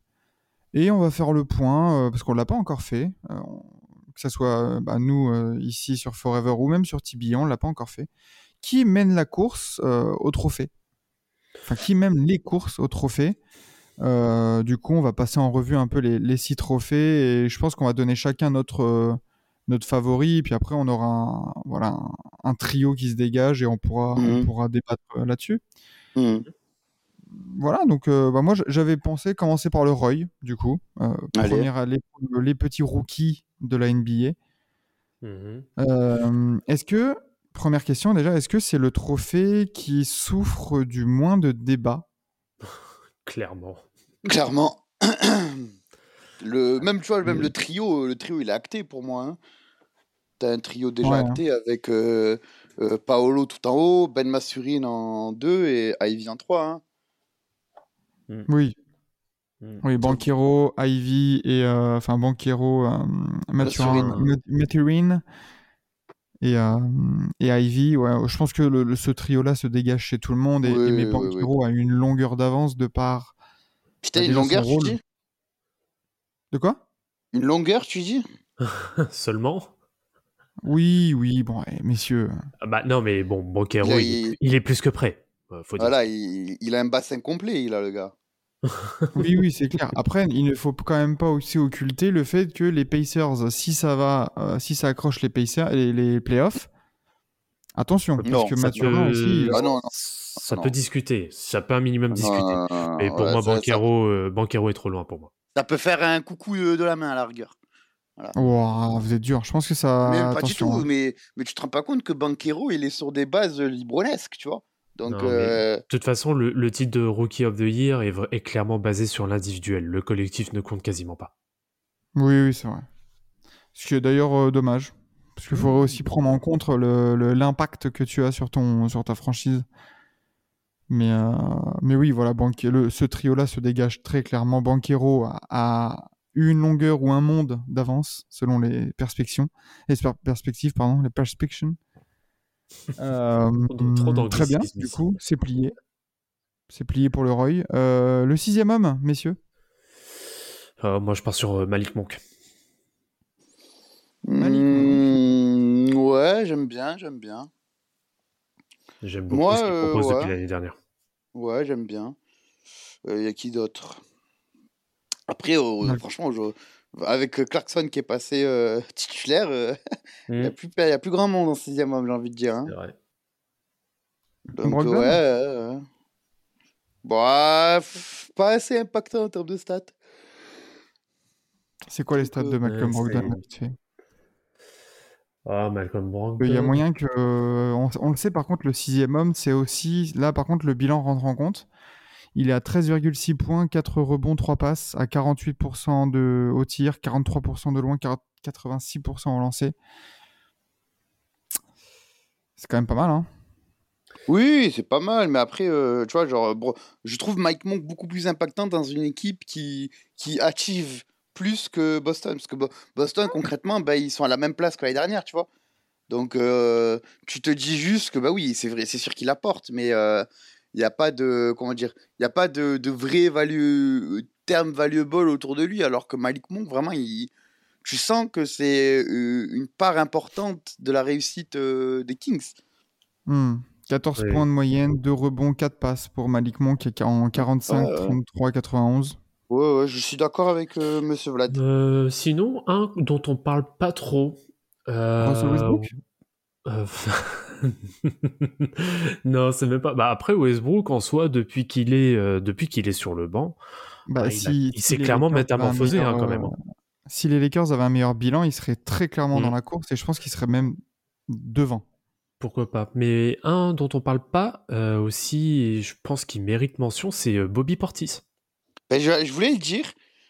Et on va faire le point, parce qu'on ne l'a pas encore fait, on- que ce soit bah, nous ici sur Forever ou même sur TBA, on ne l'a pas encore fait. Qui mène la course au trophée? Enfin, qui mène les courses au trophée Euh, Du coup, on va passer en revue un peu les, les six trophées et je pense qu'on va donner chacun notre, euh, notre favori. Et puis après, on aura un, voilà, un, un trio qui se dégage et on pourra, on Mhm. pourra débattre euh, là-dessus. Mhm. Voilà, donc euh, bah, moi j'avais pensé commencer par le Roy, du coup. Euh, première allée pour les petits rookies de la NBA. Mhm. Euh, est-ce que, première question déjà, est-ce que c'est le trophée qui souffre du moins de débat Clairement. Clairement. le, même, tu vois, même le trio, le trio, il est acté pour moi. Hein. T'as un trio déjà Ouais, hein. acté avec euh, euh, Paolo tout en haut, Ben Massurine en 2 et Ivy en 3. Hein. Oui. Mm. Oui, Banquero, Ivy et euh, enfin Banquero, euh, Mathurin- Mathurin. Mat- Mathurin et, euh, et Ivy. Ouais, je pense que le- le- ce trio-là se dégage chez tout le monde et, Oui, et mais oui, Banquero a une longueur d'avance de par. Putain, Bah, une longueur, tu dis? De quoi? Une longueur, tu dis? Seulement? Oui, oui, bon, eh, messieurs. Ah Bah non, mais bon, Banquero, Il est, il- plus- il est plus que prêt. euh, faut dire. Voilà, il, il a un bassin complet, il a le gars. Oui, oui, c'est clair. Après, il ne faut quand même pas aussi occulter le fait que les Pacers, si ça va, euh, si ça accroche les Pacers, les, les playoffs, attention, Non, parce que Mathurin peut- aussi. Ah non, non. Ça non. peut discuter. Ça peut un minimum discuter. Non, Mais pour ouais, moi, ça- ça- Banquero, euh, Banquero est trop loin pour moi. Ça peut faire un coucou de, de la main à la rigueur. Vous êtes dur. Je pense que ça. Mais pas du tout, hein. mais, mais tu te rends pas compte que Banquero, il est sur des bases euh, libronesques, tu vois. Donc, Non, euh, De toute façon, le, le titre de Rookie of the Year est, clairement basé sur l'individuel. Le collectif ne compte quasiment pas. Oui, oui, c'est vrai. Ce qui est d'ailleurs euh, dommage. Parce qu'il faudrait aussi prendre en compte le- le- l'impact que tu as sur, ton, sur ta franchise. Mais, euh, mais oui, voilà, Banque- le- ce trio-là se dégage très clairement. Banquero a, a une longueur ou un monde d'avance, selon les perspectives. Les per- perspectives, pardon, les perspectives. Euh, Trop très bien, du coup, c'est plié. C'est plié pour le Roy. Euh, le sixième homme, messieurs? Euh, moi, je pars sur euh, Malik Monk. Malik, hmm, ouais, j'aime bien, j'aime bien. J'aime beaucoup Moi, ce qu'il euh, propose ouais. depuis l'année dernière. Ouais, j'aime bien. Il y a qui d'autre? Après, euh, Ouais. franchement, je- avec euh, Clarkson qui est passé euh, titulaire, il n'y a, Mm. plus- y a plus grand monde en sixième homme, j'ai envie de dire. hein. C'est vrai. Donc, Brogdon ouais. Bah, pff, pas assez impactant en termes de stats. C'est quoi les stats de Malcolm Brogdon Ah, Malcolm Brogdon. Il y a moyen que. euh, on, on le sait, par contre, le sixième homme, c'est aussi. Là, par contre, le bilan rentre en compte. Il est à 13,6 points, 4 rebonds, 3 passes, à 48% de, au tir, 43% de loin, 40 86% au lancer. C'est quand même pas mal, hein Oui, c'est pas mal, mais après, euh, tu vois, genre, je trouve Mike Monk beaucoup plus impactant dans une équipe qui, qui achieve plus que Boston. Parce que Bo- Boston, concrètement, bah, ils sont à la même place que l'année dernière, tu vois. Donc, euh, tu te dis juste que, bah oui, c'est vrai, c'est sûr qu'il apporte, mais il n'y a pas de, comment dire, il n'y a pas de, de vrai value, terme valuable autour de lui, alors que Malik Monk, vraiment, il, tu sens que c'est euh, une part importante de la réussite euh, des Kings. Hmm. 14 Oui. points de moyenne, 2 rebonds, 4 passes pour Malik Monk qui est en 45, Ouais, ouais. 33, 91. Ouais, ouais, je suis d'accord avec euh, Monsieur Vlad. Euh, sinon, un dont on parle pas trop. euh, Russell Westbrook? euh, non, c'est même pas. Bah après Westbrook en soi, depuis qu'il est, euh, depuis qu'il est sur le banc, Bah, Ouais, il a- si, il si s'est clairement métamorphosé, hein, meilleur, quand même. euh, Si les Lakers avaient un meilleur bilan, ils seraient très clairement Mm. dans la course et je pense qu'ils seraient même devant. pourquoi pas. Mais un dont on parle pas euh, aussi, et je pense qu'il mérite mention, c'est Bobby Portis. Ben, je, je voulais le dire,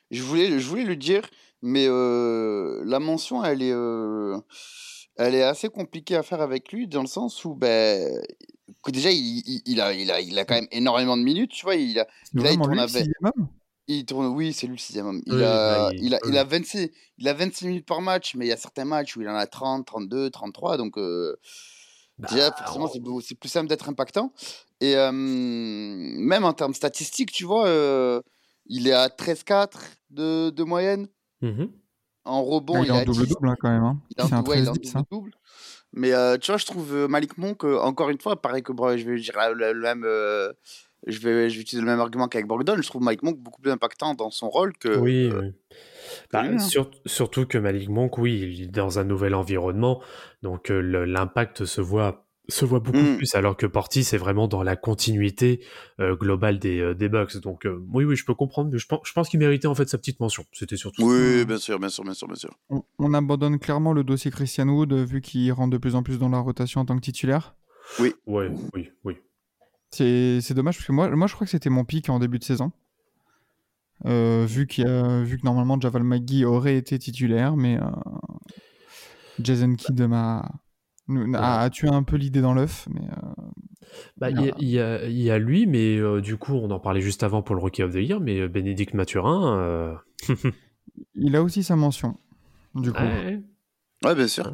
je voulais, je voulais le dire, mais euh, la mention, elle est, euh, elle est assez compliquée à faire avec lui, dans le sens où, ben, déjà, il, il- il a, il, a, il a quand même énormément de minutes, tu vois, il a, Là, il tourne lui avec- sixième homme? il tourne, oui, c'est lui le sixième homme. Il, Oui, a, bah, il- il, a, il oui. a 26, il a 26 minutes par match, mais il y a certains matchs où il en a 30, 32, 33, donc euh, Bah, déjà, forcément, c'est beau- c'est plus simple d'être impactant. Et euh, même en termes statistiques, tu vois, euh, il est à 13-4 de, de moyenne. mhm. En rebond, Ah, il, il 10. double-double hein, quand même. hein. Il est en C'est un ouais, 13-10. hein. double-double. Mais euh, tu vois, je trouve euh, Malik Monk, euh, encore une fois, pareil que bro, je vais dire le, le même. euh, je, vais, je vais utiliser le même argument qu'avec Brogdon. Je trouve Mike Monk beaucoup plus impactant dans son rôle que. Oui, euh, oui. Bah, lui, hein. sur- surtout que Malik Monk, oui, il est dans un nouvel environnement, donc euh, l'impact se voit se voit beaucoup Mm. plus, alors que Portis c'est vraiment dans la continuité euh, globale des, euh, des Bucks. Donc euh, oui, oui, je peux comprendre, mais je pense, je pense qu'il méritait en fait sa petite mention. C'était surtout. ça. Oui, bien sûr, bien sûr, bien sûr, bien sûr. On, on abandonne clairement le dossier Christian Wood euh, vu qu'il rentre de plus en plus dans la rotation en tant que titulaire. Ouais, oui, oui. C'est c'est dommage parce que moi, moi je crois que c'était mon pic en début de saison. Euh, vu, qu'il y a- vu que normalement Javal McGee aurait été titulaire, mais euh, Jason Kidd m'a a, a tué un peu l'idée dans l'œuf. Mais euh, Bah, il y, a- il y a- il y a lui, mais euh, du coup, on en parlait juste avant pour le Rookie of the Year, mais euh, Bénédicte Mathurin. euh, il a aussi sa mention. Du coup, ouais. Ouais, bien sûr.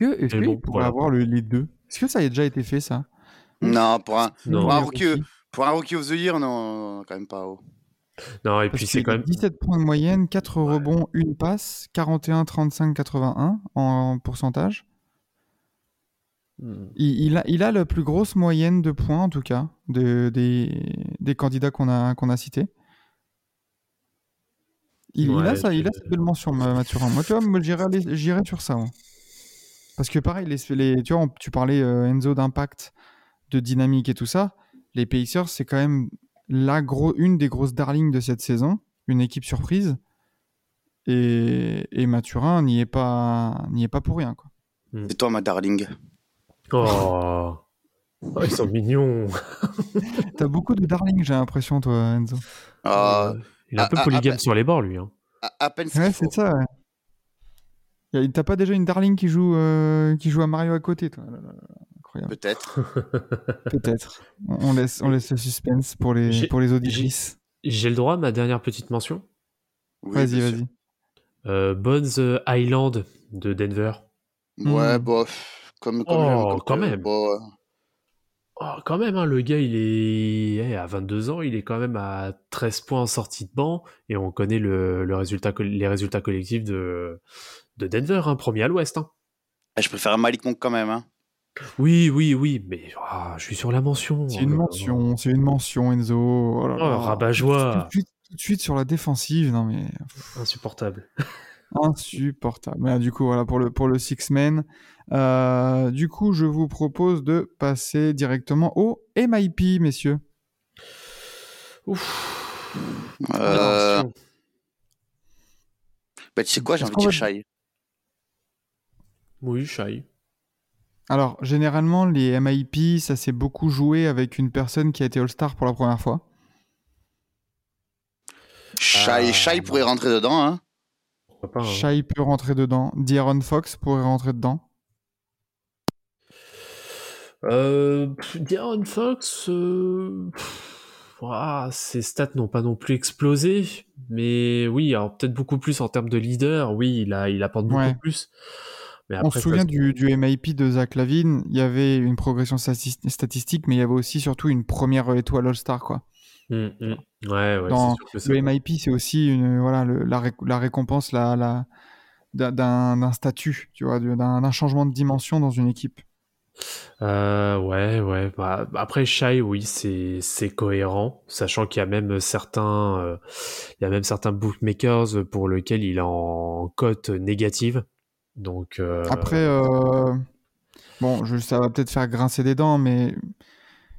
est-ce qu'il bon, pourrait voilà. avoir le- les deux? Est-ce que ça a déjà été fait ça? Non, pour un, Non. pour, un rookie, pour un rookie of the year, non, quand même pas. oh. Non, et Parce puis c'est quand même. 17 points de moyenne, 4 rebonds, 1 passe, 41, 35, 81 en pourcentage. Il, il a, il a la plus grosse moyenne de points, en tout cas, de, des, des candidats qu'on a, qu'on a cités. Il, il a ça, il a cette belle mention, Ma- Mathurin. Moi, tu vois, moi, j'irais sur ça. moi. Parce que pareil, les, les- tu vois, on- tu parlais euh, Enzo d'impact, de dynamique et tout ça. Les Pacers, c'est quand même la gros, une des grosses darlings de cette saison, une équipe surprise. Et, et Mathurin n'y est pas, n'y est pas pour rien. Quoi. C'est toi, ma darling? Oh. Oh, ils sont mignons. T'as beaucoup de darling, j'ai l'impression, toi, Enzo. Ah, Euh, il est un ah, peu ah, polygame ah, sur les bords, lui. Hein. à, à peine ce Ouais, c'est ça. Ouais. T'as pas déjà une darling qui joue, euh, qui joue à Mario à côté, toi? Incroyable. Peut-être. Peut-être. On on laisse, on laisse le suspense pour les, pour les auditrices. J'ai le droit à ma dernière petite mention? Oui, Vas-y, vas-y. Euh, Bones Island de Denver. Ouais, Hmm. bof. Comme, comme Oh, comme quand que- même. bon, Oh, quand même, hein, le gars, il est eh, à 22 ans, il est quand même à 13 points en sortie de banc, et on connaît le, le résultat, les résultats collectifs de, de Denver, hein, premier à l'ouest. hein. eh, je préfère Malik Monk quand même. Hein. Oui, oui, oui, mais ah, je suis sur la mention. C'est Oh une mention, c'est une mention, Enzo. Oh, là Oh, rabat-joie. Tout de, suite, tout de suite sur la défensive, non mais Insupportable. insupportable. Mais, du coup, voilà pour le pour le six men. Euh, du coup, je vous propose de passer directement au MIP, messieurs. Ouf. Euh, bah, tu sais quoi, j'ai envie de dire Shai. Oui, Shai. Alors, généralement, les MIP, ça s'est beaucoup joué avec une personne qui a été All-Star pour la première fois. Shai, Ah, Shai pourrait rentrer dedans. Hein. Hein. Shai peut rentrer dedans. D'Aaron Fox pourrait rentrer dedans. Euh, Fox, euh, pff, ouah, ses stats n'ont pas non plus explosé, mais oui, alors peut-être beaucoup plus en termes de leader, oui, il, a, il apporte beaucoup Ouais. plus. Mais On se souvient du, du MIP de Zach Lavine, il y avait une progression stati- statistique, mais il y avait aussi surtout une première étoile All-Star. quoi. Ouais, ouais, Dans c'est sûr que c'est Le. MIP, c'est aussi une, voilà, le- la, ré- la récompense la, la, d'un- statut, tu vois, d'un d'un changement de dimension dans une équipe. Euh, ouais, ouais. Bah, après, Shai, oui, c'est cohérent, sachant qu'il y a même certains, euh, il y a même certains bookmakers pour lesquels il est en cote négative. Donc, euh, Après, bon, ça va peut-être faire grincer des dents, mais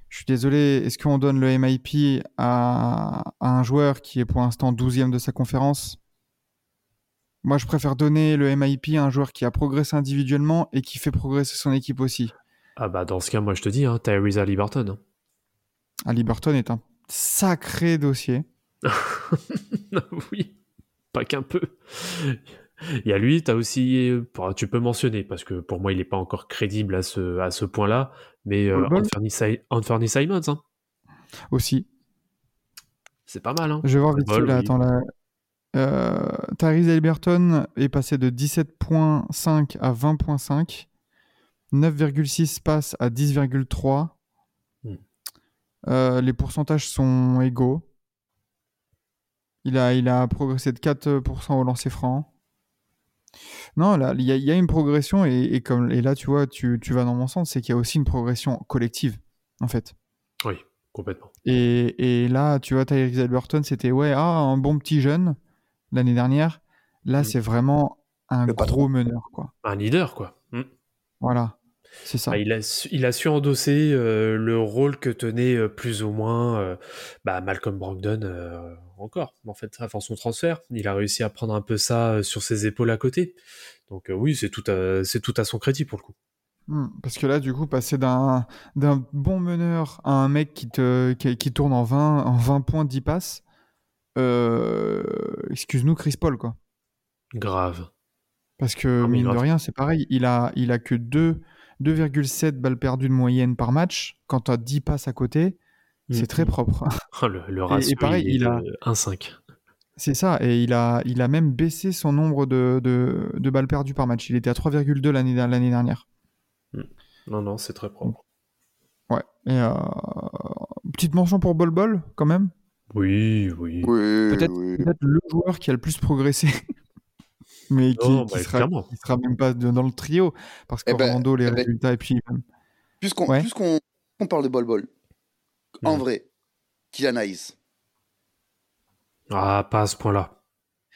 je suis désolé, est-ce qu'on donne le MIP à, à un joueur qui est pour l'instant 12e de sa conférence? Moi, je préfère donner le MIP à un joueur qui a progressé individuellement et qui fait progresser son équipe aussi. Ah bah dans ce cas, moi je te dis, hein, Tyrese Haliburton. hein. Ali Burton est un sacré dossier. oui, pas qu'un peu. Il y a lui, t'as aussi, euh, tu peux mentionner, parce que pour moi il n'est pas encore crédible à ce, à ce point-là, mais euh, Anthony, Si- Anthony Simons, hein, Aussi. c'est pas mal. Hein. Je vais voir vite là, oui. attends, là. Euh, Tyrese est passé de 17.5 à 20.5. 9,6 passes à 10,3. Hmm. Euh, les pourcentages sont égaux. Il a, il a progressé de 4% au lancer franc. Non, là, il y, a- il y a une progression et, et comme, et là, tu vois, tu, tu vas dans mon sens, c'est qu'il y a aussi une progression collective, en fait. Oui, complètement. Et, et là, tu vois, Tyrese Haliburton, c'était ouais, ah, un bon petit jeune l'année dernière. Là, Mm. c'est vraiment un Le gros patron. meneur, quoi. Un leader, quoi. Voilà, c'est ça. Ah, il, a su, il a su endosser euh, le rôle que tenait euh, plus ou moins euh, bah, Malcolm Brogdon encore, en fait, avant son transfert. Il a réussi à prendre un peu ça sur ses épaules à côté. Donc oui, c'est tout, à- tout à son crédit pour le coup. Hmm, Parce que là, du coup, passer d'un d'un bon meneur à un mec qui, te, qui, qui tourne en 20, en 20 points, 10 passes, excuse-nous, Chris Paul, quoi. Grave. Parce que, Ah, mais mine de rien, c'est pareil. Il a, il a que 2 2,7 balles perdues de moyenne par match. Quand tu as 10 passes à côté, c'est Mhm. très propre. Oh, le, le ratio, pareil, il, est il a- de 1,5. C'est ça, et il a, il a même baissé son nombre de, de, de balles perdues par match. Il était à 3,2 l'année l'année dernière. Non, non, c'est très propre. Ouais. Et euh, petite mention pour Bol Bol, quand même. Oui, oui. Oui, Peut-être oui. peut-être le joueur qui a le plus progressé, mais qui, Non, qui bah, sera, qui sera même pas dans le trio, parce Eh ben, les eh ben, résultats, et puis... Puisqu'on Ouais. puisqu'on- on parle de bol-bol, en Mhm. vrai, Kylian Hayes. Ah, pas à ce point-là.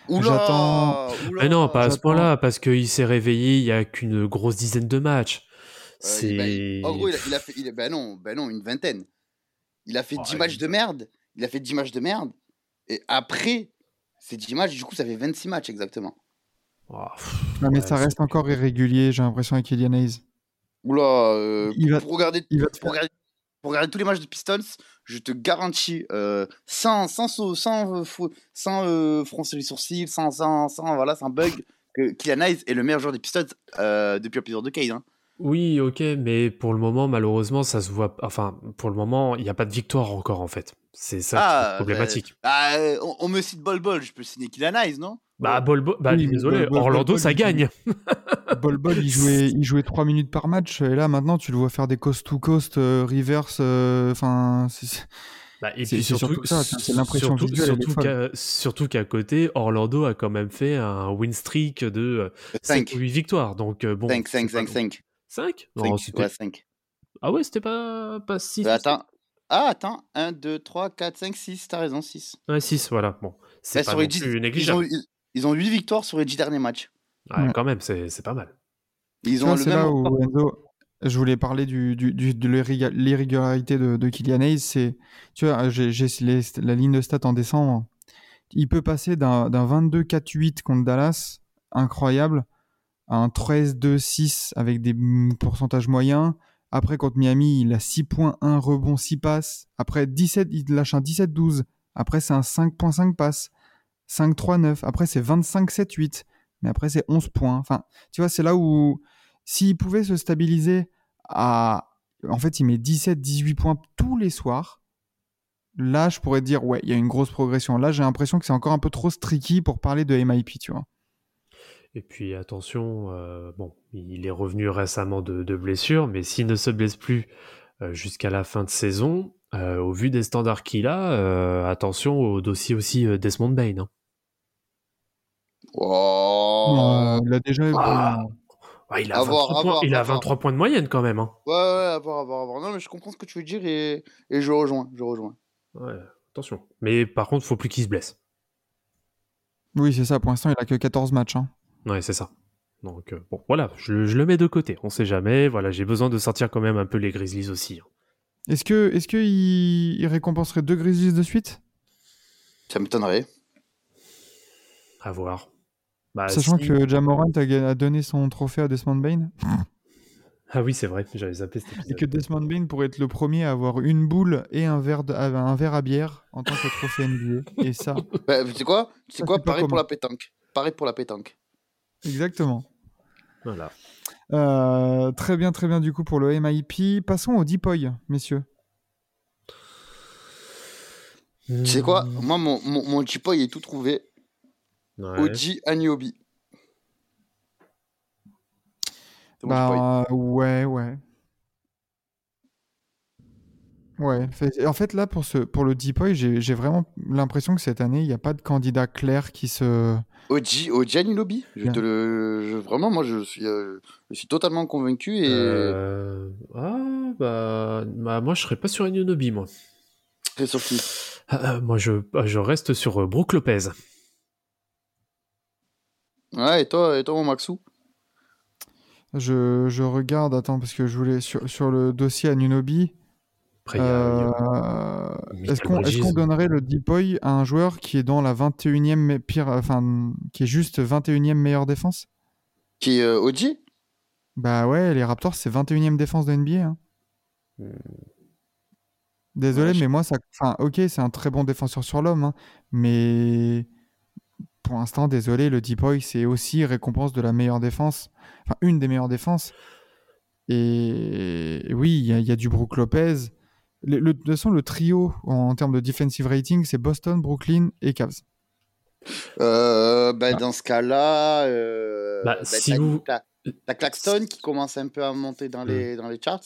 Oula J'attends- Mais non, pas à ce point-là, parce qu'il s'est réveillé il y a qu'une grosse dizaine de matchs. Euh, C'est. il- en gros, il a, il a fait. il a- ben non, ben non, une vingtaine. Il a fait Oh, 10 ouais. matchs de merde. Il a fait 10 matchs de merde. Et après, C'est 10 matchs, du coup, ça fait 26 matchs exactement. Ah, Non, mais ouais, ça reste encore irrégulier, j'ai l'impression, avec Kylian Hayes. Oula, euh, Il va- pour, regarder, il va te pour, regarder, pour regarder tous les matchs de Pistons, je te garantis, euh, sans, sans, sau- sans, euh, sans euh, froncer les sourcils, sans, sans, sans, voilà, sans bug, que Kylian Hayes est le meilleur joueur des Pistons euh, depuis l'épisode de Cade. Hein. Oui, ok, mais pour le moment, malheureusement, ça se voit. Enfin, pour le moment, il n'y a pas de victoire encore, en fait. C'est ça qui est Ah, problématique. Ah, euh, on, on me cite Bol Bol, je peux signer Kylian Hayes, non? Bah, Bol, Bol- bah, Oui, désolé, Bol- Bol- Orlando, Bol- ça gagne. Bol Bol, il jouait, il jouait 3 minutes par match, et là, maintenant, tu le vois faire des coast-to-coast, euh, reverse, euh, enfin... c'est- Bah, et puis c'est surtout, surtout ça, c'est l'impression surtout, surtout qu'à, qu'à côté, Orlando a quand même fait un win streak de 5 5, ou 8 victoires. Donc, euh, bon. 5, 5, c'est pas 5, 5. 5 Non, 5, c'était- ouais, 5. Ah ouais, c'était pas, pas 6. Bah, attends. Ah, attends. 1, 2, 3, 4, 5, 6. T'as raison, 6. Ouais, 6, voilà. Bon, c'est Bah, pas sur non plus ils, ont, négligeable. ils, ils ont 8 victoires sur les 10 derniers matchs. Ouais, Ouais. Quand même, c'est, c'est pas mal. Ils ont c'est là où, Enzo, je voulais parler du, du, du- de l'irrégularité de, de Kylian Hayes. C'est, tu vois, j'ai la ligne de stats en décembre. Il peut passer d'un d'un 22-4-8 contre Dallas, incroyable, à un 13-2-6 avec des pourcentages moyens. Après, contre Miami, il a 6 points, 1 rebond, 6 passes. Après, 17, il lâche un 17-12. Après, c'est un 5.5 passes. 5-3-9. Après, c'est 25-7-8. Mais après, c'est 11 points. Enfin, tu vois, c'est là où, s'il pouvait se stabiliser à. En fait, il met 17-18 points tous les soirs. Là, je pourrais dire, ouais, il y a une grosse progression. Là, j'ai l'impression que c'est encore un peu trop streaky pour parler de MIP, tu vois. Et puis attention, euh, bon, il est revenu récemment de, de blessure, mais s'il ne se blesse plus euh, jusqu'à la fin de saison, euh, au vu des standards qu'il a, attention au dossier aussi Desmond Bain. hein. Oh. Non, il a déjà. Ah. Ouais, il a, À voir, 23, à points, voir, il a à voir. 23 points de moyenne quand même. hein. Ouais, ouais, à voir, à voir, à voir. Non, mais je comprends ce que tu veux dire et, et je rejoins, je rejoins. Ouais, attention. Mais par contre, faut plus qu'il se blesse. Oui, c'est ça. Pour l'instant, il a que 14 matchs. hein. Ouais, c'est ça. Donc euh, bon, voilà, je, je le mets de côté. On sait jamais. Voilà, j'ai besoin de sortir quand même un peu les Grizzlies aussi. hein. Est-ce que, est-ce que il, il récompenserait deux Grizzlies de suite? Ça m'étonnerait. À voir. Bah, Sachant si- que Jamorant a, donné son trophée à Desmond Bain Ah oui, c'est vrai. J'avais zappé cet et que Desmond Bain pourrait être le premier à avoir une boule et un verre, de- un verre à bière en tant que trophée NBA. Et ça, Bah, tu sais quoi? Tu sais Ça, quoi? c'est pas Pareil pour la pétanque. Pareil pour la pétanque. exactement. Voilà. Euh, très bien, très bien du coup pour le MIP. Passons au Deepoy, messieurs. Tu sais quoi? Hmm. Moi, mon, mon, mon est tout trouvé. Ouais. Oji Aniobi. C'est. Bah ouais, ouais. Ouais. fait- En fait, là, pour, ce, pour le Deepoy, j'ai j'ai vraiment l'impression que cette année, il n'y a pas de candidat clair qui se. Oji, Oji Anunoby. Je Bien. te le, je- vraiment, moi, je suis, euh, je suis totalement convaincu et Euh, Ah, bah, bah, moi, je serais pas sur Anunobi, moi. très surpris. Ah, euh, moi, je, ah, je reste sur euh, Brook Lopez. Ouais, et toi, et toi, mon Maxou? Je, je regarde, attends, parce que je voulais. Sur, sur le dossier Anunobi, euh, est-ce qu'on est donnerait le Deepoy à un joueur qui est dans la 21e me- pire. Enfin, qui est juste 21e meilleure défense? Qui est euh, Oji Bah ouais, les Raptors, c'est 21e défense de NBA. hein. Désolé, Ouais, je- mais moi, ça. Enfin, ok, c'est un très bon défenseur sur l'homme, hein, mais pour l'instant, désolé, le Deepoy, c'est aussi récompense de la meilleure défense. Enfin, une des meilleures défenses. Et oui, il y, a- il y a du Brook Lopez. Le, le- de toute façon, le trio en termes de defensive rating, c'est Boston, Brooklyn et Cavs. Euh, bah, Ah. Dans ce cas-là, euh, Bah, bah, si t'as- vous- t'as- t'as Claxton qui commence un peu à monter dans Hmm. les, dans les charts.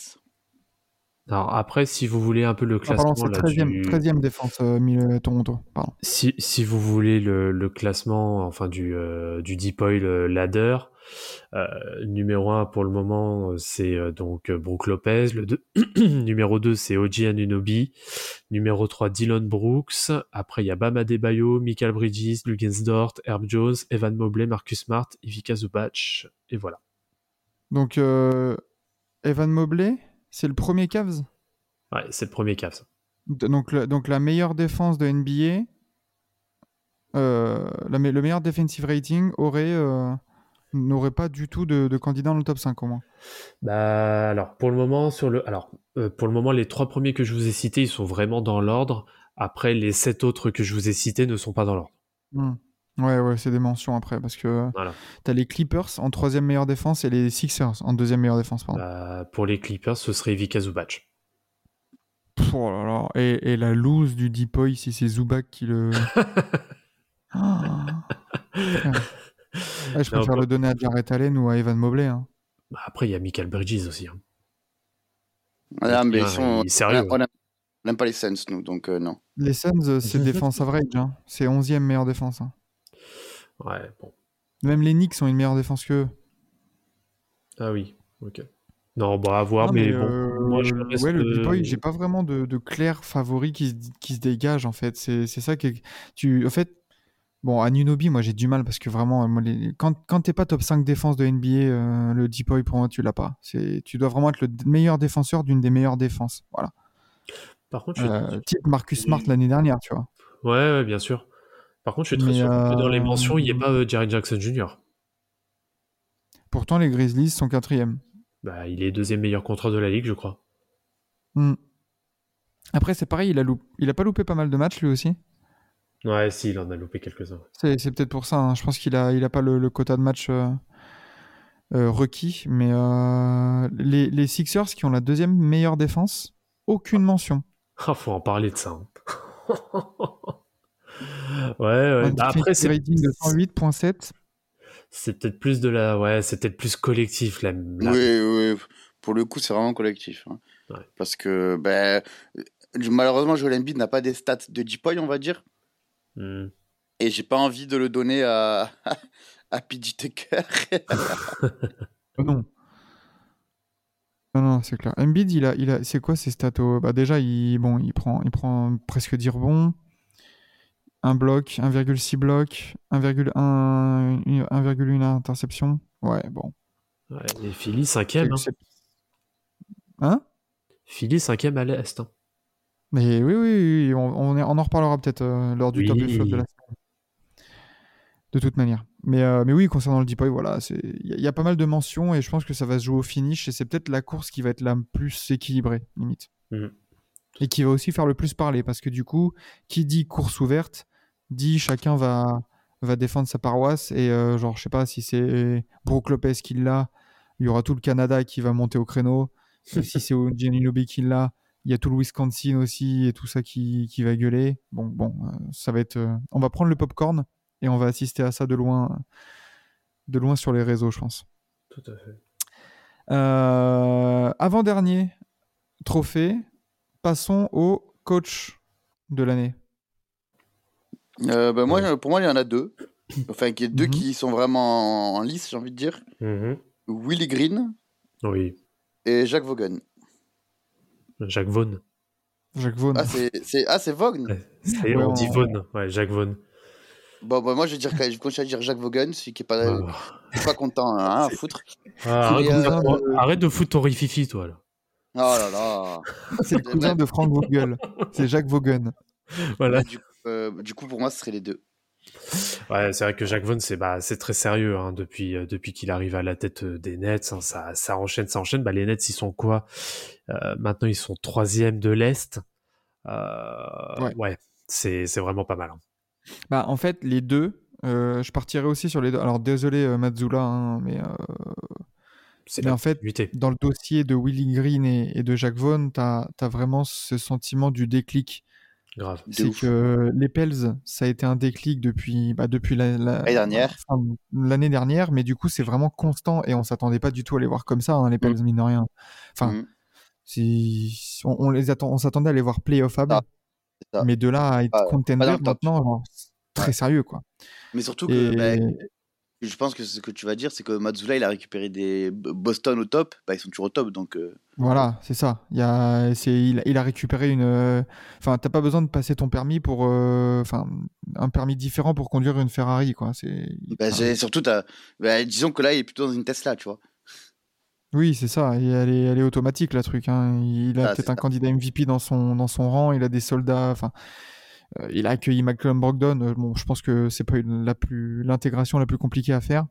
Alors, après, si vous voulez un peu le Ah, pardon, classement c'est là, 13e, du... 13e défense, euh, mi- Toronto. Pardon. Si, si vous voulez le, le classement enfin du, euh, du Deep Oil euh, Ladder, euh, numéro 1 pour le moment, euh, c'est euh, donc euh, Brook Lopez. Le deux- numéro 2, c'est Oji Anunobi. Numéro 3, Dylan Brooks. Après, il y a Bam Adebayo, Michael Bridges, Lugensdort, Herb Jones, Evan Mobley, Marcus Smart, Ivica Zubac. Et voilà. Donc, euh, Evan Mobley, c'est le premier Cavs? Ouais, c'est le premier Cavs. Donc, le- donc la meilleure défense de NBA, euh, la le meilleur defensive rating aurait euh, n'aurait pas du tout de, de candidat dans le top 5 au moins. Bah alors pour le moment sur le alors euh, pour le moment les trois premiers que je vous ai cités ils sont vraiment dans l'ordre. Après les sept autres que je vous ai cités ne sont pas dans l'ordre. Hmm. Ouais, ouais, c'est des mentions après parce que Voilà. t'as les Clippers en troisième meilleure défense et les Sixers en deuxième meilleure défense. Pardon. Bah, pour les Clippers ce serait Vika Zubac. Oh là là. Et, et la loose du Deepoy si c'est Zubac qui le. Ah. Putain. Ah, je Non, préfère le donner à Jarrett Allen ou à Evan Mobley. hein. Bah, après il y a Michael Bridges aussi. hein. Ah, mais ils sont. il sérieux. On aime- on n'aime pas les Suns, nous, donc euh, non. Les Suns, euh, c'est défense average. Hein. C'est 11e meilleure défense. hein. Ouais bon. Même les Knicks ont une meilleure défense qu'eux. Ah oui ok. Non bon à voir Non, mais, mais, bon euh, moi je reste, ouais, le euh, Deepoy, j'ai pas vraiment de, de clair favori qui se, qui se dégage en fait. C'est c'est ça que tu. En fait, bon, à Nunobi, moi j'ai du mal parce que vraiment, euh, moi, les- quand, quand t'es pas top 5 défense de NBA, euh, le Deepoy pour moi tu l'as pas. C'est- Tu dois vraiment être le meilleur défenseur d'une des meilleures défenses. Voilà. Par contre je Euh, type Marcus Smart l'année dernière, tu vois. Ouais, ouais, bien sûr. Par contre, je suis très surpris que dans les euh, mentions, il n'y ait pas euh, Jaren Jackson Jr. Pourtant, les Grizzlies sont quatrième. Bah, il est deuxième meilleur contrat de la ligue, je crois. Hmm. Après, c'est pareil, il a, loup- il a pas loupé pas mal de matchs lui aussi. Ouais, si, il en a loupé quelques-uns. C'est c'est peut-être pour ça. hein. Je pense qu'il a, il a pas le, le quota de match euh, euh, requis. Mais euh, les, les Sixers qui ont la deuxième meilleure défense, aucune mention. Ah, faut en parler de ça. hein. ouais, ouais. Bah, après, c'est rating de 108.7. c'est peut-être plus de la, ouais, c'est peut-être plus collectif là. là. Oui, oui. Pour le coup, c'est vraiment collectif. hein. Ouais. Parce que, ben, malheureusement, Joel Embiid n'a pas des stats de Deepoy, on va dire. Hmm. Et j'ai pas envie de le donner à, à PJ Tucker. Non. Non, non, c'est clair. Embiid, il a, il a, c'est quoi ses stats au- bah Déjà, il, bon, il, prend, il prend presque 10 rebonds, un bloc, 1,6 bloc, 1,1 1,1 interception. Ouais, bon. Ouais, et Philly, cinquième. Hein. Hein? Philly, cinquième à l'Est. hein. Mais oui, oui, oui, on, on, est- on en reparlera peut-être euh, lors du Oui. top et flop de la semaine. De toute manière. Mais, euh, mais oui, concernant le Deepoy, voilà, c'est- il y, a- il y a pas mal de mentions et je pense que ça va se jouer au finish et c'est peut-être la course qui va être la plus équilibrée, limite. Mhm. Et qui va aussi faire le plus parler parce que du coup, qui dit course ouverte, dit chacun va, va défendre sa paroisse et euh, genre, je sais pas si c'est Brook Lopez qui l'a, il y aura tout le Canada qui va monter au créneau. Et si c'est Gianni qui l'a, il y a tout le Wisconsin aussi et tout ça qui, qui va gueuler. Bon, bon, euh, ça va être. euh, on va prendre le popcorn et on va assister à ça de loin, de loin sur les réseaux, je pense. Tout à fait. Euh, Avant-dernier trophée, passons au coach de l'année. Euh, ben, moi, pour moi, il y en a deux. Enfin, il y a deux Mhm. qui sont vraiment en, en lice, j'ai envie de dire. Mhm. Willie Green Oui, et Jacques Vaughan. Jacques Vaughan. Jacques Vaughan. Ah, c'est c'est- ah, c'est Vaughan Ouais, on dit Vaughan. Ouais, Jacques Vaughan. Bon, bah, moi, je vais dire, je vais continuer à dire Jacques Vaughan, celui qui est pas, qui est pas content hein, à foutre. Ah, arrête, de foutre- arrête de foutre ton rififi, toi, là. Oh là là. c'est le cousin de Frank Vogel. C'est Jacques Vaughan. Voilà. Du, euh, du coup, pour moi, ce serait les deux. Ouais, c'est vrai que Jacques Vaughan, c'est bah, c'est très sérieux hein, depuis, euh, depuis qu'il arrive à la tête euh, des Nets. hein, ça, ça enchaîne, ça enchaîne. Bah, les Nets, ils sont quoi? Euh, Maintenant, ils sont troisième de l'Est. Euh, Ouais. ouais, c'est c'est vraiment pas mal. hein. Bah, en fait, les deux, euh, je partirais aussi sur les deux. Alors, désolé, euh, Mazzula, hein, mais, euh, C'est mais en fait, dans le dossier de Willie Green et, et de Jacques Vaughan, tu as, vraiment ce sentiment du déclic. Grave. C'est que les Pels, ça a été un déclic depuis, bah, depuis la- la- L'année dernière. enfin, l'année dernière, mais du coup, c'est vraiment constant et on s'attendait pas du tout à les voir comme ça, hein, les Pels, mine de rien. Enfin, Mhm. si, on, on les attend, on s'attendait à les voir playoffable, Ah, mais de là à être pas contender maintenant, genre, c'est très Ouais. sérieux, quoi. Mais surtout que, Et- bah, je pense que ce que tu vas dire, c'est que Mazzula, il a récupéré des Boston au top. Bah, ils sont toujours au top, donc. euh, Voilà, c'est ça. Il, y a, c'est, il, il a récupéré une. euh, Enfin, t'as pas besoin de passer ton permis pour. euh, Enfin, un permis différent pour conduire une Ferrari, quoi. C'est. bah, surtout, bah, disons que là, il est plutôt dans une Tesla, tu vois. Oui, c'est ça. Et elle, est, elle est automatique, la truc. hein. Il a Ah, peut-être un ça. candidat MVP dans son, dans son rang. Il a des soldats. Enfin, il a accueilli McCollum Brogdon. euh, bon, je pense que c'est pas une- la plus l'intégration la plus compliquée à faire.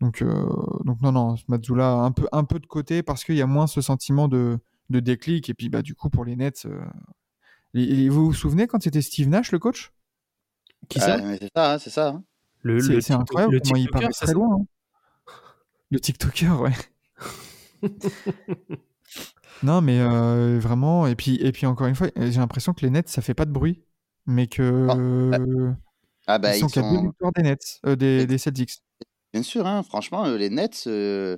Donc, euh, donc non, non, Mazzula un peu, un peu de côté parce qu'il y a moins ce sentiment de, de déclic. Et puis, bah, du coup, pour les Nets, euh, et- et vous vous souvenez quand c'était Steve Nash le coach? Qui ça? C'est ça, hein, c'est ça. hein. Le, C'est le c'est incroyable le comment il paraît très loin. hein. Le TikToker, ouais. non, mais euh, vraiment, et puis, et puis encore une fois, j'ai l'impression que les Nets, ça fait pas de bruit, mais que Non, Ah bah ils ils sont deux sont victoires des Nets, euh, des, des Celtics. bien sûr, hein, franchement, euh, les Nets euh,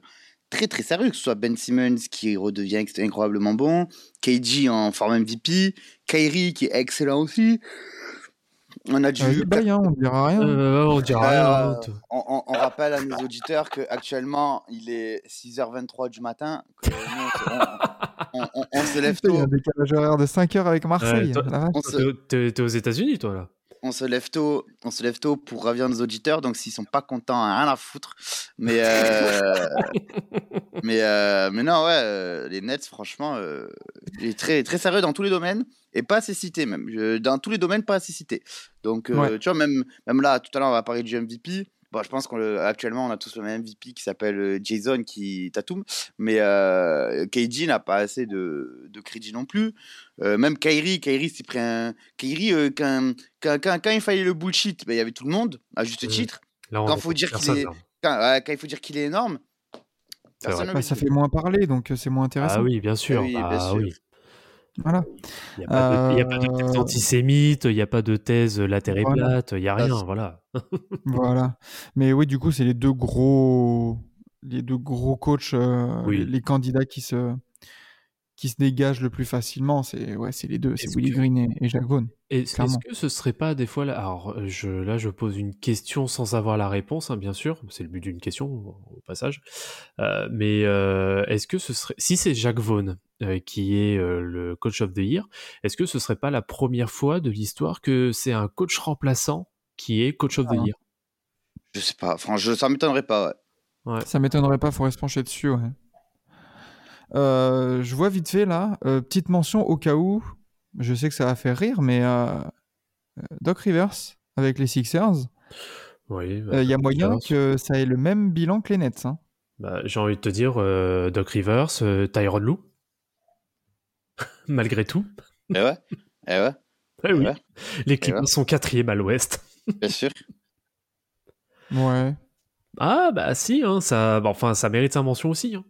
très très sérieux, que ce soit Ben Simmons qui redevient incroyablement bon, KG en forme MVP, Kyrie qui est excellent aussi. On a du Euh, hein, on dira rien. Euh, on dira rien. Euh, hein, on, on- on rappelle à nos auditeurs qu'actuellement, il est 6h23 du matin. que nous, on, on- on- on se lève Putain, il y a tôt. un décalage horaire de 5 heures avec Marseille. T'es aux États-Unis, toi, là on se lève tôt. On se lève tôt pour ravir nos auditeurs. Donc, s'ils sont pas contents, rien à foutre. Mais, euh, mais, euh, mais non, ouais, euh, les Nets, franchement, il est très, très sérieux dans tous les domaines et pas assez cité même. Dans tous les domaines, pas assez cité. Donc, Ouais. tu vois, même, même là, tout à l'heure, on va parler du MVP. Bon, je pense qu'actuellement, on a tous le même MVP qui s'appelle euh, Jason qui tatoum. Mais euh, KG n'a pas assez de, de crédit non plus. Euh, même Kyrie, Kyrie s'est pris un. Kyrie, euh, quand, quand, quand, quand il fallait le bullshit, ben, il y avait tout le monde, à juste Mhm. titre. Là, on Quand faut dire qu'il est-. Quand, il faut dire qu'il est énorme, Bah, ça fait moins parler, donc c'est moins intéressant. Ah oui, bien sûr. oui, bien bah sûr. oui. Voilà. Il n'y a, pas de- il y a pas de thèse Euh, antisémite, il n'y a pas de thèse la terre est plate, il n'y a rien, voilà. Voilà. Mais oui, du coup, c'est les deux gros, les deux gros coachs, euh, Oui. les, les candidats qui se, qui se dégagent le plus facilement. C'est ouais, c'est les deux, c'est Est-ce Willy que- Green et, et Jacques Vaughn. Et Est-ce que ce serait pas des fois là, alors euh, je, là je pose une question sans avoir la réponse, hein, bien sûr, c'est le but d'une question au passage, Euh, mais euh, est-ce que ce serait, si c'est Jacques Vaughan euh, qui est euh, le coach of the year, est-ce que ce serait pas la première fois de l'histoire que c'est un coach remplaçant qui est coach of the Ah. year? Je sais pas, franchement, ça m'étonnerait pas. ouais. Ça m'étonnerait pas, faudrait se pencher dessus. Ouais. Euh, je vois vite fait là, euh, petite mention au cas où. Je sais que ça va faire rire, mais euh, Doc Rivers avec les Sixers, Oui. il bah, y a moyen Rivers. que ça ait le même bilan que les Nets. hein. Bah, J'ai envie de te dire, euh, Doc Rivers, euh, Tyrone Lou, malgré tout. Eh ouais, eh ouais, Eh oui. Ouais. Les Clippers sont quatrième à l'Ouest. bien sûr. Ouais. Ah bah si, hein, ça, bah, enfin ça mérite sa mention aussi. hein.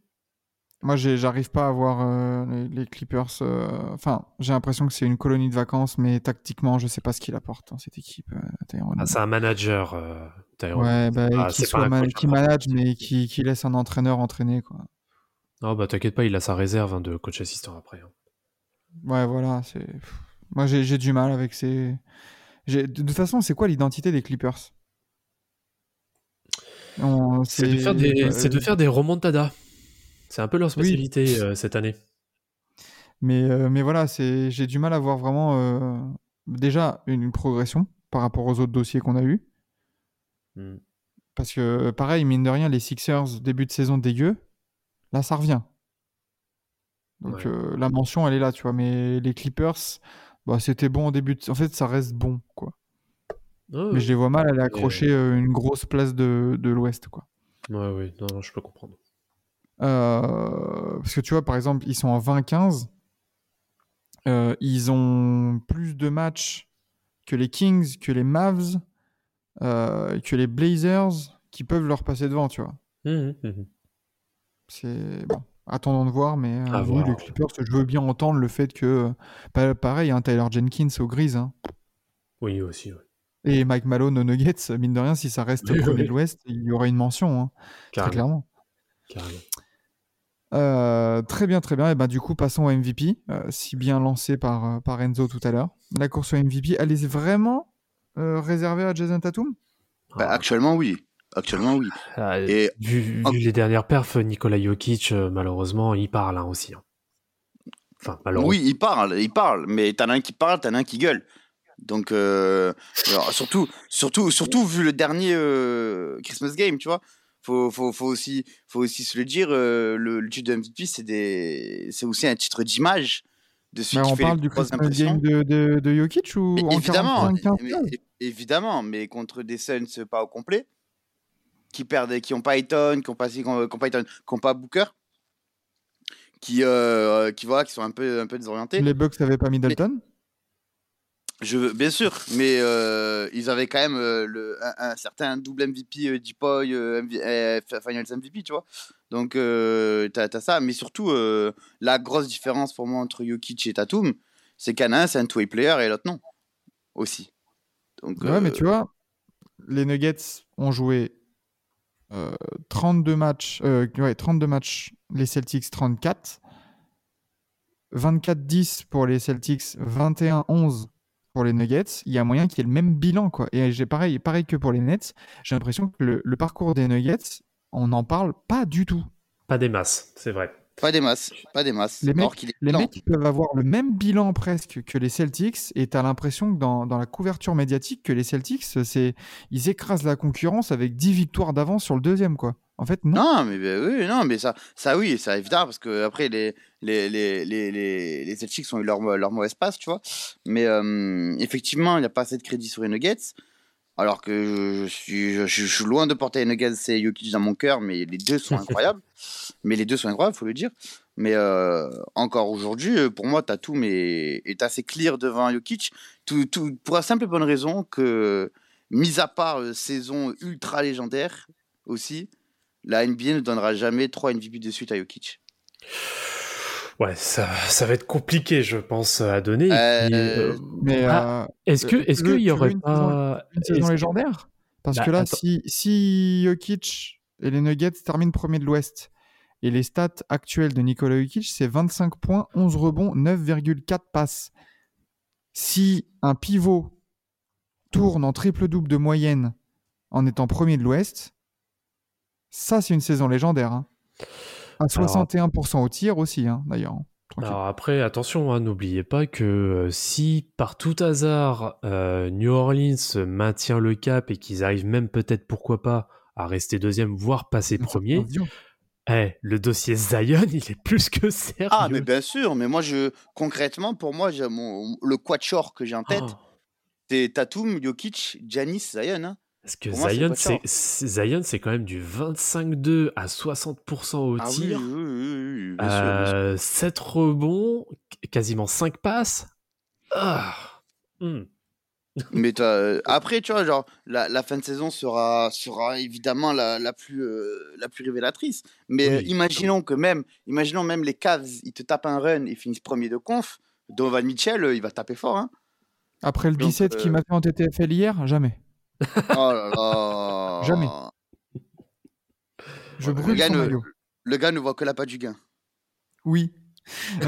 Moi, j'arrive pas à voir euh, les, les Clippers. euh, Enfin, j'ai l'impression que c'est une colonie de vacances, mais tactiquement, je sais pas ce qu'il apporte dans cette équipe. euh. Ah, c'est un manager, Tyrone. ouais, bah, Ah, qui, soit man- qui manage, mais qui, qui laisse un entraîneur entraîner. Quoi. Non bah t'inquiète pas, il a sa réserve hein, de coach assistant après. hein. Ouais, voilà. c'est Moi, j'ai du mal avec ces. De toute façon, c'est quoi l'identité des Clippers? On- C'est de faire des, c'est de faire des remontadas. C'est un peu leur Oui. spécialité euh, cette année. Mais, euh, mais voilà, c'est j'ai du mal à voir vraiment euh, déjà une, une progression par rapport aux autres dossiers qu'on a eus. Hmm. Parce que pareil, mine de rien, les Sixers, début de saison dégueu, là ça revient. Donc Ouais. la mention, elle est là, tu vois. Mais les Clippers, bah, c'était bon au début. de- En fait, ça reste bon, quoi. Mais je les vois mal aller accrocher une grosse place de, de l'Ouest, quoi. Ouais, oui, non, non, je peux comprendre. Euh, parce que tu vois, par exemple, ils sont en 20-15. Euh, ils ont plus de matchs que les Kings, que les Mavs, euh, que les Blazers, qui peuvent leur passer devant, tu vois. Mhm, mhm. C'est bon. Attendons de voir, mais euh, oui, voir. Clippers, je veux bien entendre le fait que, euh, pa- pareil, hein, Tyler Jenkins au Grise hein, Oui, aussi. ouais. et Mike Malone aux Nuggets, mine de rien, si ça reste Oui, premier oui. de l'Ouest, il y aurait une mention, hein, très clairement. carrément. Euh, très bien, très bien. Et ben du coup, passons au MVP, euh, si bien lancé par, euh, par Enzo tout à l'heure. La course au MVP, elle est vraiment euh, réservée à Jason Tatum? Bah, Ah, actuellement, oui. Actuellement, oui. ah, Et vu, vu les dernières perfs, Nikola Jokic, malheureusement, il parle hein, aussi. hein. Enfin, malheureusement. oui, il parle, il parle, mais t'en as un qui parle, t'en as un qui gueule. Donc, euh, alors, surtout, surtout, surtout vu le dernier euh, Christmas Game, tu vois. Faut, faut, faut, aussi, faut aussi se le dire, euh, le, le titre de MVP, c'est des- c'est aussi un titre d'image. de celui Mais qui on fait parle les du Christmas game de, de, de Jokic ou Mais en évidemment, 45 mais- 15 é- évidemment, mais contre des Suns pas au complet, qui perdent, qui ont pas Ayton, qui ont pas, qui ont, qui ont pas Ayton, qui ont pas Booker, qui, euh, qui voilà, qui sont un peu, un peu désorientés. Les Bucks n'avaient pas Middleton Je veux, bien sûr, mais euh, ils avaient quand même euh, le, un, un certain double MVP, euh, Deepoy, euh, euh, Finals MVP, tu vois. Donc, t'as as ça, mais surtout, la grosse différence pour moi entre Jokic et Tatum, c'est qu'un un, c'est un two-way player et l'autre non. Aussi. Donc, Ouais, mais tu vois, les Nuggets ont joué euh, 32 matchs, ouais, 32 matchs, les Celtics 34, 24-10 pour les Celtics, 21-11 pour les Nuggets. Il y a moyen qu'il y ait le même bilan, quoi. Et j'ai pareil, pareil que pour les Nets, j'ai l'impression que le, le parcours des Nuggets, on n'en parle pas du tout. Pas des masses, c'est vrai. Pas des masses, pas des masses. Les mecs, est les mecs peuvent avoir le même bilan presque que les Celtics et tu as l'impression que dans, dans la couverture médiatique que les Celtics c'est ils écrasent la concurrence avec 10 victoires d'avance sur le deuxième quoi. En fait non. Non, mais ben oui, non, mais ça, ça oui, ça évidemment parce que après les les les les les, Celtics ont eu leur leur mauvais passe, tu vois. Mais euh, effectivement, il n'y a pas assez de crédit sur les Nuggets. Alors que je, je suis je, je suis loin de porter les Nuggets et Jokic dans mon cœur, mais les deux sont incroyables. mais les deux sont incroyables, faut le dire. Mais euh, encore aujourd'hui, euh, pour moi, Tatum est, est assez clear devant Jokic, tout, tout, pour la simple et bonne raison que, mis à part euh, saison ultra légendaire aussi, la NBA ne donnera jamais 3 MVP de suite à Jokic. Ouais, ça, ça va être compliqué, je pense, à donner. Euh, euh, Mais ah, euh, est-ce que, qu'il y aurait une pas une est-ce saison légendaire? Parce Bah, que là attends. si si Jokic et les Nuggets terminent premier de l'Ouest et les stats actuelles de Nikola Jokic c'est 25 points, 11 rebonds, 9,4 passes. Si un pivot tourne en triple-double de moyenne en étant premier de l'Ouest, ça c'est une saison légendaire. hein. À 61% au tir aussi, hein, d'ailleurs. Tranquille. Alors après, attention, hein, n'oubliez pas que euh, si par tout hasard euh, New Orleans maintient le cap et qu'ils arrivent même peut-être, pourquoi pas, à rester deuxième, voire passer premier, eh, le dossier Zion, il est plus que sérieux. Ah, mais bien sûr, mais moi, je, concrètement, pour moi, mon, le quatuor que j'ai en tête, Oh, c'est Tatum, Jokic, Giannis, Zion. hein. Parce que moi, Zion, c'est, Zion, quand même du 25-2 à 60% au Ah tir. oui, oui, oui, oui, bien sûr, bien sûr. Euh, 7 rebonds, qu- quasiment 5 passes. Ah. Hmm. Mais euh, après, tu vois, genre, la, la fin de saison sera, sera évidemment la, la, plus, euh, la plus révélatrice. Mais Oui, euh, imaginons que même, imaginons même les Cavs, ils te tapent un run et finissent premier de conf. Donovan Mitchell, il va taper fort. Hein. Après le Donc, 17 qui m'a fait en TTFL hier, jamais. Oh là là. Jamais. Je Le brûle gars, son ne, maillot. le gars ne voit que la pas du gain. Oui.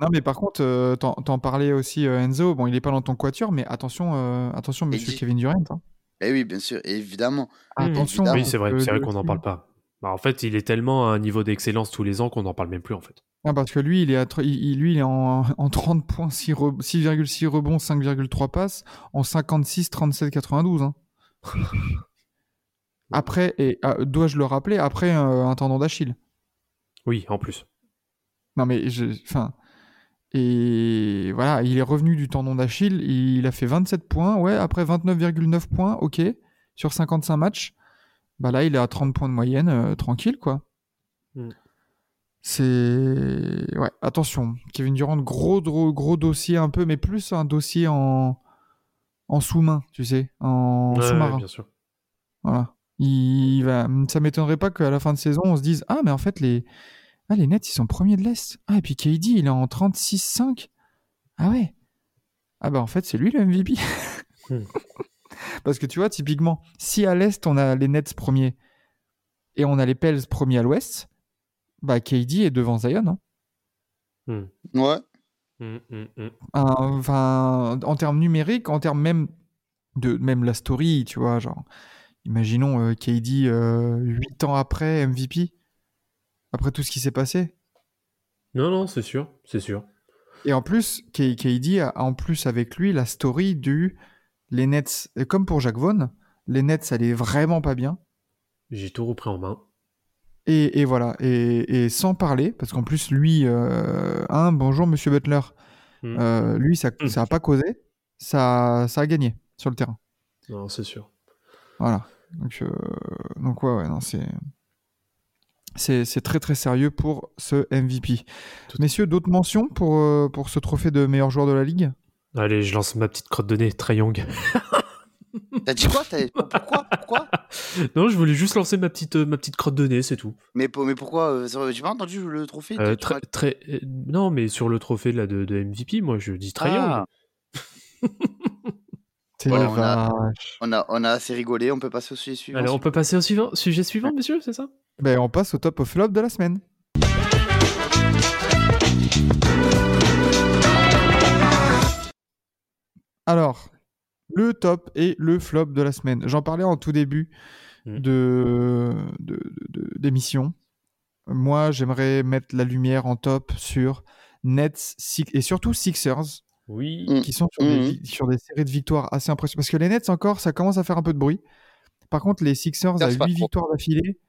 non, mais par contre, euh, t'en t'en parlais aussi, euh, Enzo. Bon, il est pas dans ton quatuor, mais attention, euh, attention, monsieur dit. Kevin Durant. hein. Eh oui, bien sûr, évidemment. Attention. évidemment. Oui, c'est vrai, que c'est vrai le qu'on n'en parle pas. Bah, en fait, il est tellement à un niveau d'excellence tous les ans qu'on n'en parle même plus, en fait. Ah, parce que lui, il est, à il, lui, il est en, en 30 points, 6 re- 6,6 rebonds, 5,3 passes, en 56, 37, 92. hein. Après, et ah, dois-je le rappeler, après euh, un tendon d'Achille? Oui, en plus. Non, mais je. Enfin. Et voilà, il est revenu du tendon d'Achille. Il a fait 27 points. Ouais, après 29,9 points, ok. Sur 55 matchs. Bah là, il est à 30 points de moyenne, euh, tranquille, quoi. Mm. C'est. Ouais, attention. Kevin Durant, gros, gros, gros dossier un peu, mais plus un dossier en, en sous-main, tu sais. En Ouais, sous-marin. ouais, bien sûr. Voilà. Il va... Ça m'étonnerait pas qu'à la fin de saison, on se dise Ah, mais en fait, les, ah, les Nets, ils sont premiers de l'Est. Ah, et puis KD, il est en 36-5. Ah ouais. Ah, bah en fait, c'est lui le MVP. Hmm. Parce que tu vois, typiquement, si à l'Est, on a les Nets premiers et on a les Pels premiers à l'Ouest, bah KD est devant Zion. hein. Hmm. Ouais. Hmm, hmm, Enfin, en termes numériques, en termes même de même la story, tu vois, genre, imaginons euh, KD euh, 8 ans après MVP, après tout ce qui s'est passé. Non, non, c'est sûr, c'est sûr. Et en plus, KD a en plus avec lui la story du les Nets, et comme pour Jacques Vaughan, les Nets allaient vraiment pas bien. J'ai tout repris en main. Et, et voilà, et, et sans parler, parce qu'en plus, lui, euh, hein, bonjour Monsieur Butler, Mm. Euh, lui, ça Mm. ça a pas causé, ça, ça a gagné sur le terrain. Non, c'est sûr. Voilà. Donc, euh, donc ouais, ouais, non, c'est. C'est très très sérieux pour ce MVP. Tout- Messieurs, d'autres mentions pour, euh, pour ce trophée de meilleur joueur de la ligue? Allez, je lance ma petite crotte de nez, Trae Young. T'as dit quoi T'as- Pourquoi Pourquoi? Non, je voulais juste lancer ma petite, euh, ma petite crotte de nez, c'est tout. mais, mais pourquoi euh, J'ai pas entendu le trophée. Euh, euh, non, mais sur le trophée là, de, de MVP, moi je dis Trae Ah, Voilà, on a- vache. on, a, on a assez rigolé, on peut passer au sujet suivant. Alors, on peut passer au suivant, sujet suivant, messieurs, c'est ça? Ben, on passe au top au flop de la semaine. Alors, le top et le flop de la semaine. J'en parlais en tout début Mm. de, de- de- d'émission. Moi, j'aimerais mettre la lumière en top sur Nets Six- et surtout Sixers Oui. Mm. qui sont sur, des, vi- sur des séries de victoires assez impressionnantes. Parce que les Nets, encore, ça commence à faire un peu de bruit. Par contre, les Sixers, Ça, à c'est pas 8 trop. victoires d'affilée,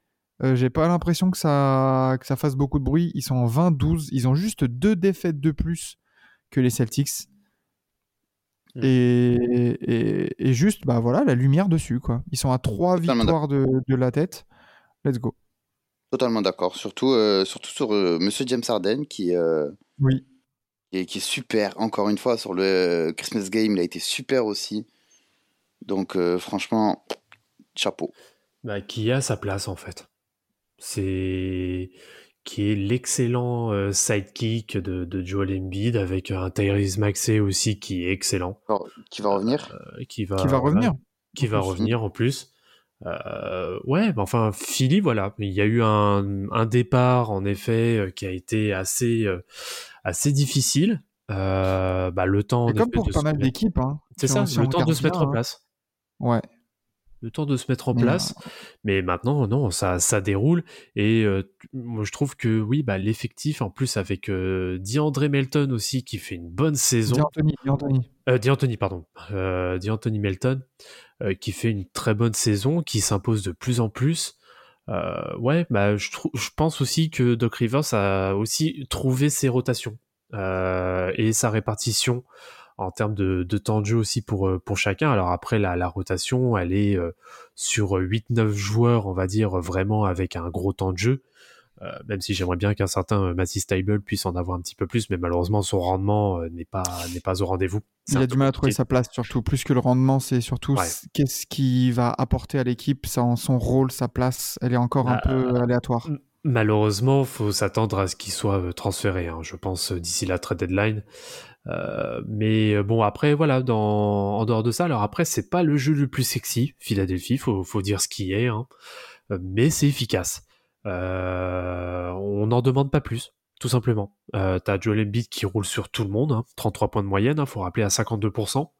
euh, j'ai pas l'impression que ça, que ça fasse beaucoup de bruit. Ils sont en 20-12. Ils ont juste deux défaites de plus que les Celtics. Hmm. Mm. Et, et, et juste, bah voilà, la lumière dessus, quoi. Ils sont à 3 Totalement victoires de, de la tête. Let's go. Totalement d'accord. Surtout, euh, surtout sur euh, Monsieur James Harden qui, euh, Oui. qui, est, qui est super. Encore une fois, sur le Christmas Game, il a été super aussi. Donc, euh, franchement, chapeau. Bah, qui a sa place en fait. C'est qui est l'excellent euh, sidekick de, de Joel Embiid avec un Tyrese Maxey aussi qui est excellent, Alors, qui va revenir euh, qui va Qui va voilà, revenir. qui va revenir en plus. Euh, ouais, bah, enfin Philly, voilà, il y a eu un, un départ en effet euh, qui a été assez euh, assez difficile. Euh, bah, le temps, C'est comme pour de pas se mal mettre- d'équipes. Hein, C'est ça, le temps de se mettre bien, en hein. place. Ouais. Le temps de se mettre en Mais, place. Mais maintenant, non, ça, ça déroule. Et euh, moi, je trouve que oui, bah, l'effectif, en plus, avec euh, DeAndre Melton aussi, qui fait une bonne saison. D'Anthony, D'Anthony. Euh, D'Anthony, pardon. Euh, D'Anthony Melton, euh, qui fait une très bonne saison, qui s'impose de plus en plus. Euh, ouais, bah, je, je pense aussi que Doc Rivers a aussi trouvé ses rotations et sa répartition en termes de, de temps de jeu aussi pour, euh, pour chacun. Alors après, la, la rotation, elle est euh, sur 8-9 joueurs, on va dire, vraiment avec un gros temps de jeu. Euh, même si j'aimerais bien qu'un certain euh, Matisse Tybel puisse en avoir un petit peu plus, mais malheureusement son rendement euh, n'est pas n'est pas au rendez-vous. Il a du mal à trouver sa place, surtout. Plus que le rendement, c'est surtout Ouais. qu'est-ce qu'il va apporter à l'équipe, son, son rôle, sa place. Elle est encore un Bah, peu aléatoire. Malheureusement, faut s'attendre à ce qu'il soit euh, transféré, hein, je pense, euh, d'ici la trade deadline. Euh, mais euh, bon, après, voilà, dans, en dehors de ça, alors après, c'est pas le jeu le plus sexy, Philadelphie, faut, faut dire ce qui est, hein, Euh, mais c'est efficace. Euh, on n'en demande pas plus, tout simplement. Euh, T'as Joel Embiid qui roule sur tout le monde, hein, 33 points de moyenne, hein, faut rappeler à 52%.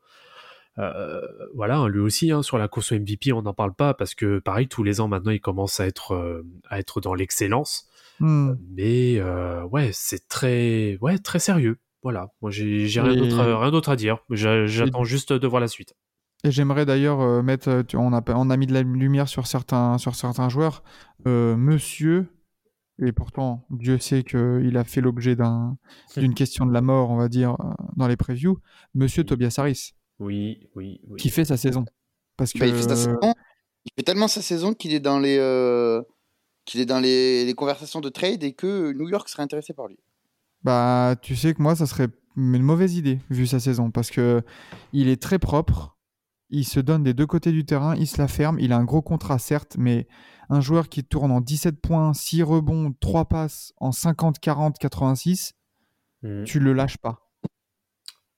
Euh, voilà, hein, lui aussi, hein, sur la course au MVP, on n'en parle pas parce que, pareil, tous les ans maintenant, il commence à être, euh, à être dans l'excellence. Hmm. Mais euh, ouais, c'est très, ouais, très sérieux. Voilà, moi j'ai rien Et- d'autre, à- dire. J'a- J'attends juste de voir la suite. Et j'aimerais d'ailleurs euh, mettre, euh, on a, on a mis de la lumière sur certains, sur certains joueurs. Euh, monsieur, et pourtant Dieu sait qu'il a fait l'objet d'un- d'une question de la mort, on va dire, dans les previews. Monsieur Tobias Harris, Oui, oui, oui. qui fait sa saison. Parce que Bah, il fait sa saison. Il fait tellement sa saison qu'il est dans les euh, qu'il est dans les, les conversations de trade et que New York serait intéressé par lui. Bah, tu sais que moi, ça serait une mauvaise idée vu sa saison parce que il est très propre. Il se donne des deux côtés du terrain, il se la ferme. Il a un gros contrat, certes, mais un joueur qui tourne en 17 points, 6 rebonds, 3 passes en 50, 40, 86, Mhm. tu le lâches pas.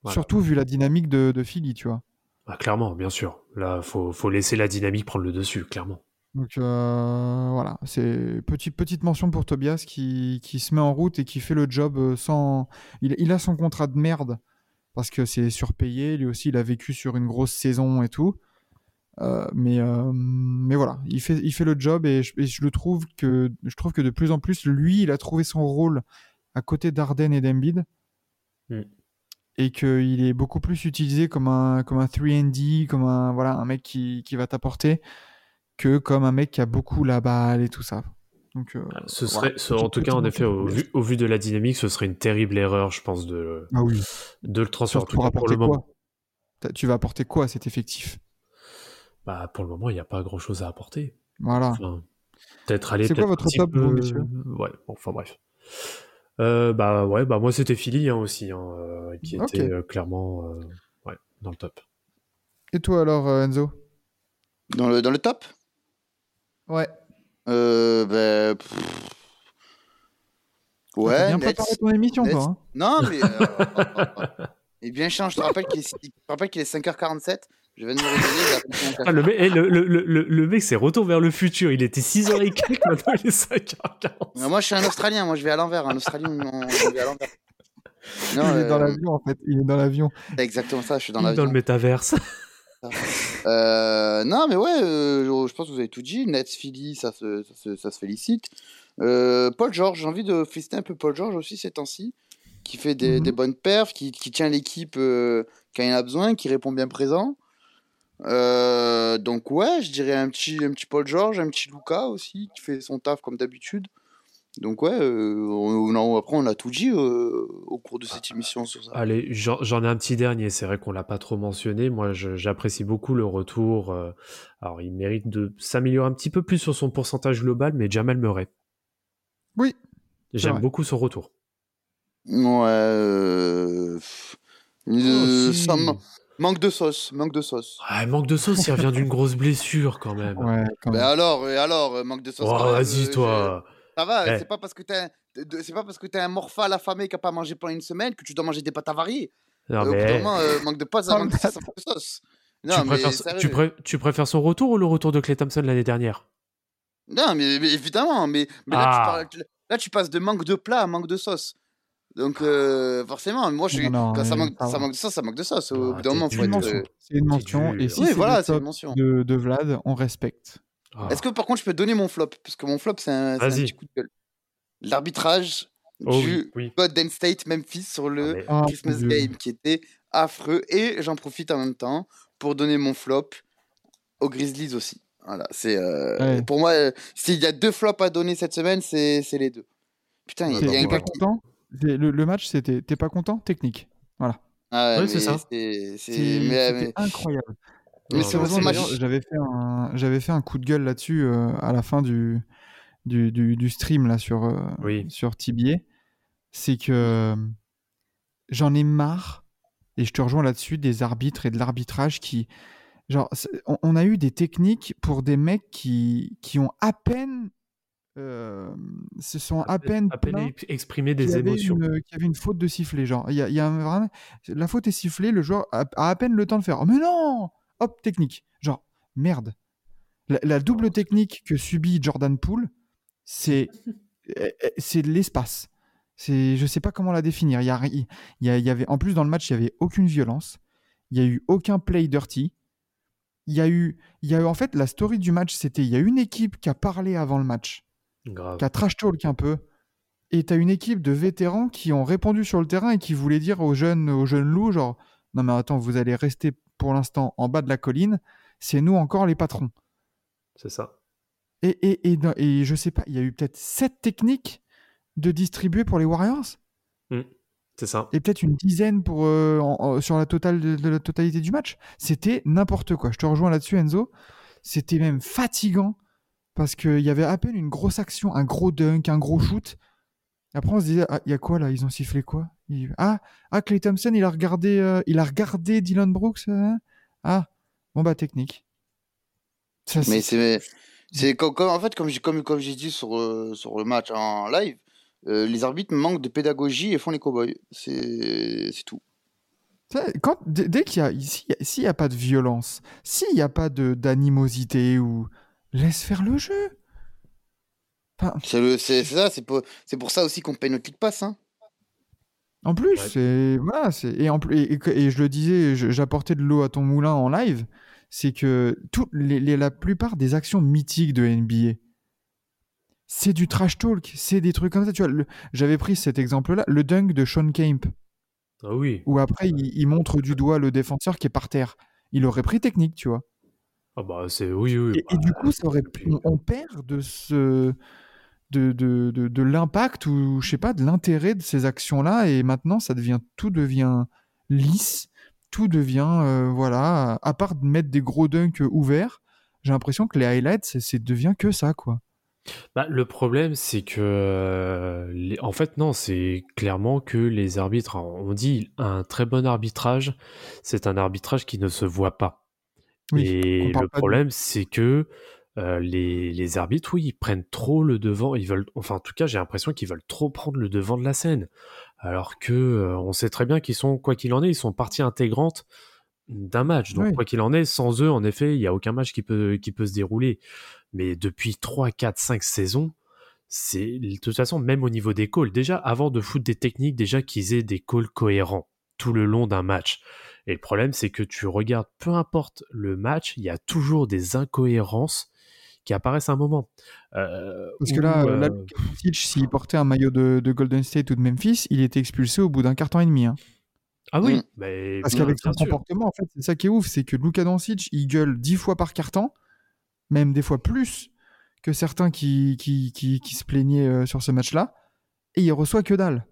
Voilà. Surtout vu la dynamique de, de Philly, tu vois. Ah, clairement, bien sûr. Là, faut, faut laisser la dynamique prendre le dessus, clairement. Donc euh, voilà, c'est petite petite mention pour Tobias qui, qui se met en route et qui fait le job euh, sans. Il, il a son contrat de merde parce que c'est surpayé. Lui aussi, il a vécu sur une grosse saison et tout. Euh, mais euh, mais voilà, il fait il fait le job et je, et je le trouve que je trouve que de plus en plus lui, il a trouvé son rôle à côté d'Arden et d'Embiid. Mm. Et qu'il est beaucoup plus utilisé comme un, comme un 3D, comme un, voilà, un mec qui, qui va t'apporter que comme un mec qui a beaucoup la balle et tout ça. Donc, euh, Ce voilà. serait, ce- en tout cas, en effet, au vu, au vu de la dynamique, ce serait une terrible erreur, je pense, de, Ah oui. de le transférer. Pour pour apporter le moment. Tu vas apporter quoi à cet effectif? Bah, pour le moment, il n'y a pas grand chose à apporter. Voilà. Enfin, peut-être aller. C'est quoi votre top, peu- messieurs? Ouais, bon, enfin bref. Euh, bah ouais, bah moi c'était Philly hein, aussi, hein, euh, qui était euh, clairement euh, ouais, dans le top. Et toi alors, Enzo? Dans le, dans le top? Ouais. euh, ben, pff. T'as Ouais, bien Nets. préparé ton émission, toi. hein Non, mais. euh, Eh bien, chiant, je te rappelle qu'il est, je te rappelle qu'il est 5h47. Je viens de me réveiller. Ah, le, mec, eh, le, le, le, le- le mec c'est retour vers le futur, il était 6h et quelques, maintenant il est 5h40. Non, moi, je suis un Australien. Moi, je vais à l'envers. Un Australien, on- je vais à l'envers. Non, Il est dans euh, l'avion, en fait. Il est dans l'avion. c'est exactement ça. Je suis dans Dans, l'avion. le métaverse. Euh, non, mais ouais, euh, je pense que vous avez tout dit. Nets, Philly, ça se, ça se, ça se félicite. Euh, Paul George, j'ai envie de féliciter un peu Paul George aussi ces temps-ci, qui fait des, Mhm. des bonnes perfs, qui, qui tient l'équipe quand il en a besoin, qui répond bien présent. Donc ouais, je dirais un petit, un petit Paul George, un petit Luca aussi, qui fait son taf comme d'habitude. Donc ouais, euh, on- on- après on a tout dit euh, au cours de cette émission sur ça. Allez, j'en j'en ai un petit dernier, c'est vrai qu'on l'a pas trop mentionné. Moi, je- j'apprécie beaucoup le retour. euh, alors, il mérite de s'améliorer un petit peu plus sur son pourcentage global, mais Jamal Murray. Oui. J'aime vrai. beaucoup son retour. Ouais, euh, euh, Oh, si. ça man- manque de sauce, manque de sauce. Ah, il manque de sauce, il revient d'une grosse blessure quand même. Ouais, quand Mais même. alors, et alors, manque de sauce. Oh, vas-y, toi. Ça va, c'est pas parce que t'es un, c'est pas parce que t'es un morphal affamé qui a pas mangé pendant une semaine que tu dois manger des pâtes avariées. Non, Euh, au bout d'un moment, euh, manque de pâtes, ça manque de sauce, tu, mais préfères, sérieux. tu, pré- tu préfères son retour ou le retour de Clay Thompson l'année dernière? Non, mais, mais évidemment, mais, mais là, tu Ah. parles- là, tu passes de manque de plat à manque de sauce. Donc, euh, forcément, moi, je suis, Non, non, quand ça manque, ça de sauce, ça manque de sauce. Au Ah, bout d'un moment, faut C'est une être, mention. C'est une mention. Et si Oui, c'est voilà, le c'est une top mention. de, de Vlad, on respecte. Ah. Est-ce que par contre je peux donner mon flop? Parce que mon flop c'est un, petit coup de gueule. L'arbitrage Oh du oui, oui. Golden State Memphis sur le Ah, mais- Ah, Christmas Dieu. Game qui était affreux. Et j'en profite en même temps pour donner mon flop aux Grizzlies aussi. Voilà, c'est euh, Ouais. pour moi, euh, s'il y a deux flops à donner cette semaine, c'est c'est les deux. Putain, il y a un pas content? Le, le match, c'était t'es pas content? Technique. Voilà. Ah, Ouais, c'est ça. c'est- mais- incroyable. Mais c'est J'avais fait, un, j'avais fait un coup de gueule là-dessus euh, à la fin du, du, du, du stream là, sur, euh, Oui. sur TBA. C'est que j'en ai marre, et je te rejoins là-dessus, des arbitres et de l'arbitrage qui. Genre, on, on a eu des techniques pour des mecs qui, qui ont à peine. euh, se sont à peine. à peine plaints ex- exprimer qu'il des émotions. Une, qu'il y avait une faute de sifflet. Genre, il y a, il y a un- vraiment, la faute est sifflée, le joueur a, a à peine le temps de faire. Oh, mais non Hop, technique. Genre, merde. La, la double technique que subit Jordan Poole, c'est euh, c'est de l'espace. C'est, je sais pas comment la définir. Il y, a, il y, a- il y avait, en plus, dans le match, il y avait aucune violence. Il y a eu aucun play dirty. Il y a eu, il y a eu, en fait, la story du match, c'était, il y a une équipe qui a parlé avant le match Grave. qui a trash talk un peu. Et tu as une équipe de vétérans qui ont répondu sur le terrain et qui voulaient dire aux jeunes, aux jeunes loups, genre, non mais attends, vous allez rester pour l'instant en bas de la colline, c'est nous encore les patrons. C'est ça. Et, et, et, et je sais pas, il y a eu peut-être sept techniques de distribuer pour les Warriors? C'est ça. et peut-être une dizaine pour, euh, en- en- sur la, totale de, de la totalité du match? C'était n'importe quoi. Je te rejoins là-dessus, Enzo. C'était même fatigant parce qu'il y avait à peine une grosse action, un gros dunk, un gros shoot. Après, on se disait, ah, il y a quoi là? Ils ont sifflé quoi? Il- ah, ah, Clay Thompson, il a regardé, euh, il a regardé Dylan Brooks. euh, ah, bon bah technique. Ça, Mais c'est- c'est comme, comme- en fait comme j'ai comme, comme j'ai dit sur euh, sur le match en live, euh, les arbitres manquent de pédagogie et font les cowboys. C'est c'est tout. Quand, dès dès qu'il y a, s'il y a- s'il y a pas de violence, s'il n'y a pas de d'animosité ou laisse faire le jeu. C'est le c'est c'est ça, c'est pour c'est pour ça aussi qu'on paye notre League Pass hein. en plus, Ouais. c'est voilà, et en plus et, et- et je le disais, j'apportais de l'eau à ton moulin en live, c'est que toutes les, les- la plupart des actions mythiques de NBA, c'est du trash talk, c'est des trucs comme ça. Tu vois, le- j'avais pris cet exemple-là, le dunk de Sean Kemp, Ah oui. où après il, il montre du doigt le défenseur qui est par terre. Il aurait pris technique, tu vois. Ah bah c'est oui oui. Et, et bah, du coup, ça aurait, on perd de ce, de, de, de, de l'impact ou je sais pas de l'intérêt de ces actions-là et maintenant ça devient tout devient lisse, tout devient euh, voilà à part de mettre des gros dunks ouverts, j'ai l'impression que les highlights c'est- devient que ça quoi. Bah, le problème, c'est que, euh, les- en fait, non, c'est clairement que les arbitres, on dit un très bon arbitrage, c'est un arbitrage qui ne se voit pas. Oui, Et le de- problème, c'est que euh, les, les arbitres, oui, ils prennent trop le devant, ils veulent, enfin, en tout cas, j'ai l'impression qu'ils veulent trop prendre le devant de la scène. Alors que, euh, on sait très bien qu'ils sont, quoi qu'il en est, ils sont partie intégrante d'un match. Donc, Oui. quoi qu'il en est, sans eux, en effet, il n'y a aucun match qui peut, qui peut se dérouler. Mais depuis 3, 4, 5 saisons, c'est de toute façon, même au niveau des calls, déjà avant de foutre des techniques, déjà qu'ils aient des calls cohérents tout le long d'un match. Et le problème, c'est que tu regardes, peu importe le match, il y a toujours des incohérences qui apparaissent à un moment. Euh, Parce que là, euh, là s'il portait un maillot de, de Golden State ou de Memphis, il était expulsé au bout d'un quart temps et demi. hein. ah oui, Mm. mais Parce qu'avec son comportement, en fait, c'est ça qui est ouf, c'est que Luka Doncic, il gueule dix fois par carton, même des fois plus que certains qui, qui, qui, qui se plaignaient euh, sur ce match-là, et il reçoit que dalle.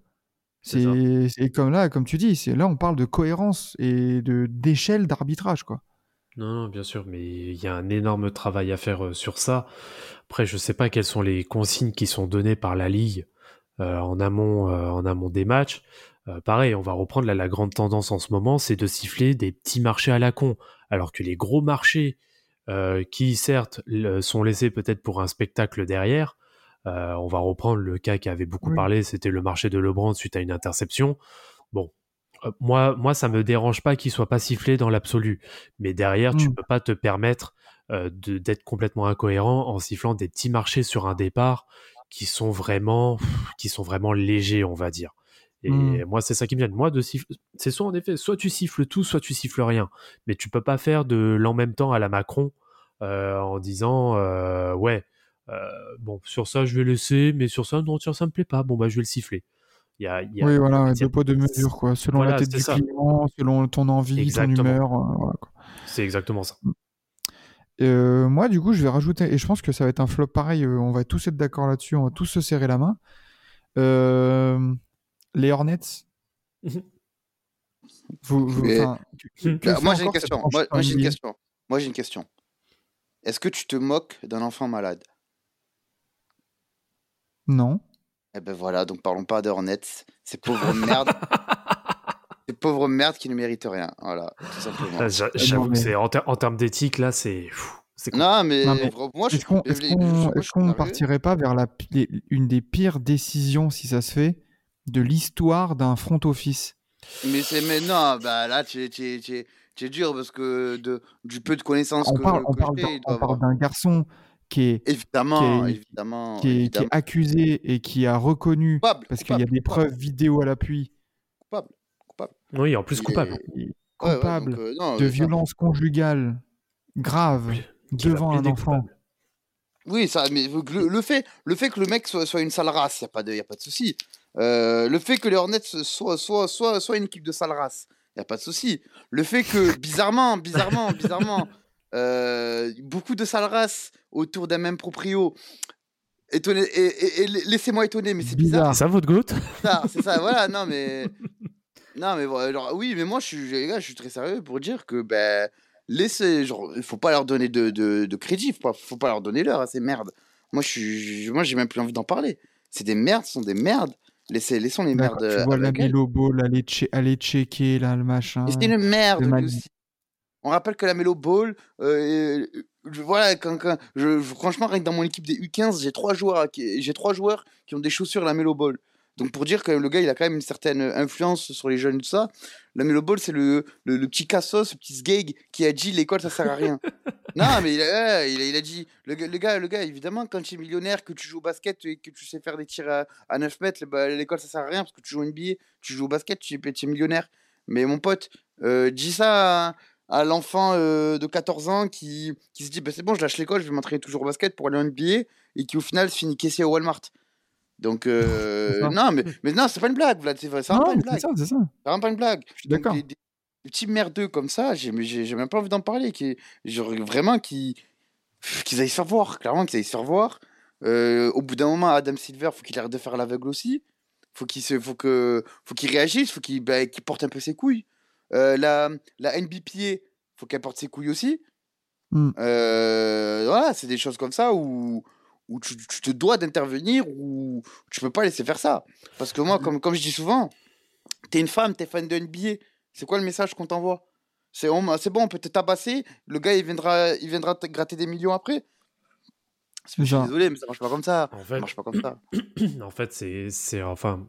C'est comme là, comme tu dis, c'est là on parle de cohérence et de d'échelle d'arbitrage, quoi. Non, non, bien sûr, mais il y a un énorme travail à faire euh, sur ça. Après, je sais pas quelles sont les consignes qui sont données par la Ligue euh, en, amont, euh, en amont des matchs. Pareil, on va reprendre là, la grande tendance en ce moment, c'est de siffler des petits marchés à la con. Alors que les gros marchés, qui certes sont laissés peut-être pour un spectacle derrière, on va reprendre le cas qui avait beaucoup Oui. parlé, c'était le marché de LeBron suite à une interception. Euh, moi, moi, ça me dérange pas qu'il soit pas sifflé dans l'absolu, mais derrière, tu Mm. peux pas te permettre euh, d'être complètement incohérent en sifflant des petits marchés sur un départ qui sont vraiment, qui sont vraiment légers, on va dire. Et Mm. moi, c'est ça qui me vient. Moi, de siffler, c'est soit en effet, soit tu siffles tout, soit tu siffles rien. Mais tu peux pas faire de l'en même temps à la Macron euh, en disant euh, ouais, bon sur ça je vais laisser, mais sur ça non tiens ça me plaît pas. Bon bah je vais le siffler. Il y a, il y a- Oui, voilà, ouais, il y a- deux poids, deux mesures, quoi. Selon Voilà, la tête c'est du ça. client, selon ton envie, Exactement. ton humeur. euh, voilà, c'est exactement ça. Euh, moi, du coup, je vais rajouter, et je pense que ça va être un flop pareil, euh, on va tous être d'accord là-dessus, on va tous se serrer la main. Euh, les Hornets. Vous, vous- moi j'ai une question. Moi, moi, j'ai une question. Moi j'ai une question. Est-ce que tu te moques d'un enfant malade? Non. Eh ben voilà, donc parlons pas de Hornets. Ces pauvres merdes. Ces pauvres merdes qui ne méritent rien. Voilà, tout simplement. Ah, j'a- J'avoue que c'est en, ter- en termes d'éthique là c'est. Non, mais, Non, mais moi je Est-ce qu'on qu'on arrivé- partirait pas vers la, les- une des pires décisions, si ça se fait, de l'histoire d'un front office? Mais c'est maintenant, bah là tu es, dur parce que de, du peu de connaissances On que, parle, on que on parle d'un garçon qui est, Évidemment, qui est- évidemment. qui est, qui est évidemment. accusé et qui a reconnu, Coupable, parce qu'il y a des coupable, preuves vidéo à l'appui, Coupable, coupable. Oui, en plus coupable. Ouais, ouais, coupable donc, euh, non, de violence conjugale grave Oui, devant un enfant. coupable. Oui, ça, mais le, le fait, le fait que le mec soit, soit une sale race, il n'y a pas de, y a pas de souci. Euh, le fait que les Hornets soient, soient, soient, soient une équipe de sale race, il n'y a pas de souci. Le fait que, bizarrement, bizarrement, bizarrement, euh, beaucoup de sale race autour d'un même proprio, étonné, et, et- et laissez-moi étonner, mais c'est bizarre. Bizarre. C'est ça votre goût bizarre, c'est ça, voilà, non mais. Non mais genre, oui, mais moi je suis, les gars, je suis très sérieux pour dire que ben laissez, genre, il faut pas leur donner de, de, de crédit, faut pas, faut pas leur donner l'heure à ces merdes. Moi je suis, moi j'ai même plus envie d'en parler. C'est des merdes, ce sont des merdes. Laissez, laissons les merdes. tu vois avec la. Melo Ball aller, che- aller checker là, le machin. C'est une merde aussi. On rappelle que la Melo Ball, euh, euh, je- voilà, quand, quand- je, franchement, rien que dans mon équipe des U15, j'ai trois joueurs, qui, j'ai trois joueurs qui ont des chaussures la Melo Ball. Donc pour dire que le gars, il a quand même une certaine influence sur les jeunes, tout ça. La Melo Ball, c'est le, le, le petit cassos, le petit sgeg qui a dit l'école, ça sert à rien. non, mais il a, il a, il a dit, le, gars- le, gars, le gars, évidemment, quand tu es millionnaire, que tu joues au basket et que tu sais faire des tirs à, à 9 mètres, bah, l'école, ça sert à rien parce que tu joues au NBA, tu joues au basket, tu, es- tu es millionnaire. Mais mon pote, euh, dis ça à, à l'enfant euh, de 14 ans qui, qui se dit bah, c'est bon, je lâche l'école, je vais m'entraîner toujours au basket pour aller en NBA et qui au final finit caissier au Walmart. Donc, euh, non, mais, mais non, c'est pas une blague, Vlad, c'est vrai, c'est vraiment pas une blague. ça, c'est ça. C'est vraiment pas une blague. Je suis d'accord. des, des- des petits merdeux comme ça, j'ai même pas envie d'en parler. Qui, genre, vraiment, qui qu'ils aillent se faire voir, clairement, qu'ils aillent se faire voir. Euh, au bout d'un moment, Adam Silver, faut qu'il arrête de faire l'aveugle aussi. Faut qu'il se, faut que, faut qu'il réagisse, faut qu'il bah, qu'il porte un peu ses couilles. Euh, la, la NBPA, faut qu'elle porte ses couilles aussi. Mm. Euh, voilà, c'est des choses comme ça où, où tu, tu te dois d'intervenir ou tu peux pas laisser faire ça. Parce que moi, comme, comme je dis souvent, t'es une femme, t'es fan de NBA. C'est quoi le message qu'on t'envoie? C'est on- c'est bon, on peut te tabasser, le gars il viendra, il viendra te gratter des millions après. Je suis désolé, mais ça marche pas comme ça. En Ça marche pas comme ça. en fait, c'est, c'est enfin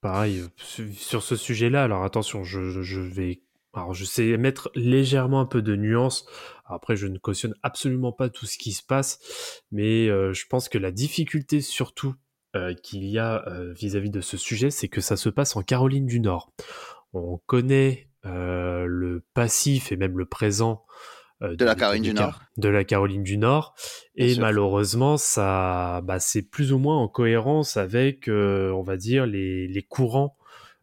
pareil su- sur ce sujet-là. Alors attention, je, vais, alors je sais mettre légèrement un peu de nuance. Après, je ne cautionne absolument pas tout ce qui se passe, mais euh, je pense que la difficulté surtout euh, qu'il y a euh, vis-à-vis de ce sujet, c'est que ça se passe en Caroline du Nord. On connaît le passif et même le présent euh, De la Caroline du Nord. de la Caroline du Nord. Bien Et sûr. malheureusement, ça, bah, c'est plus ou moins en cohérence avec, euh, on va dire, les, les courants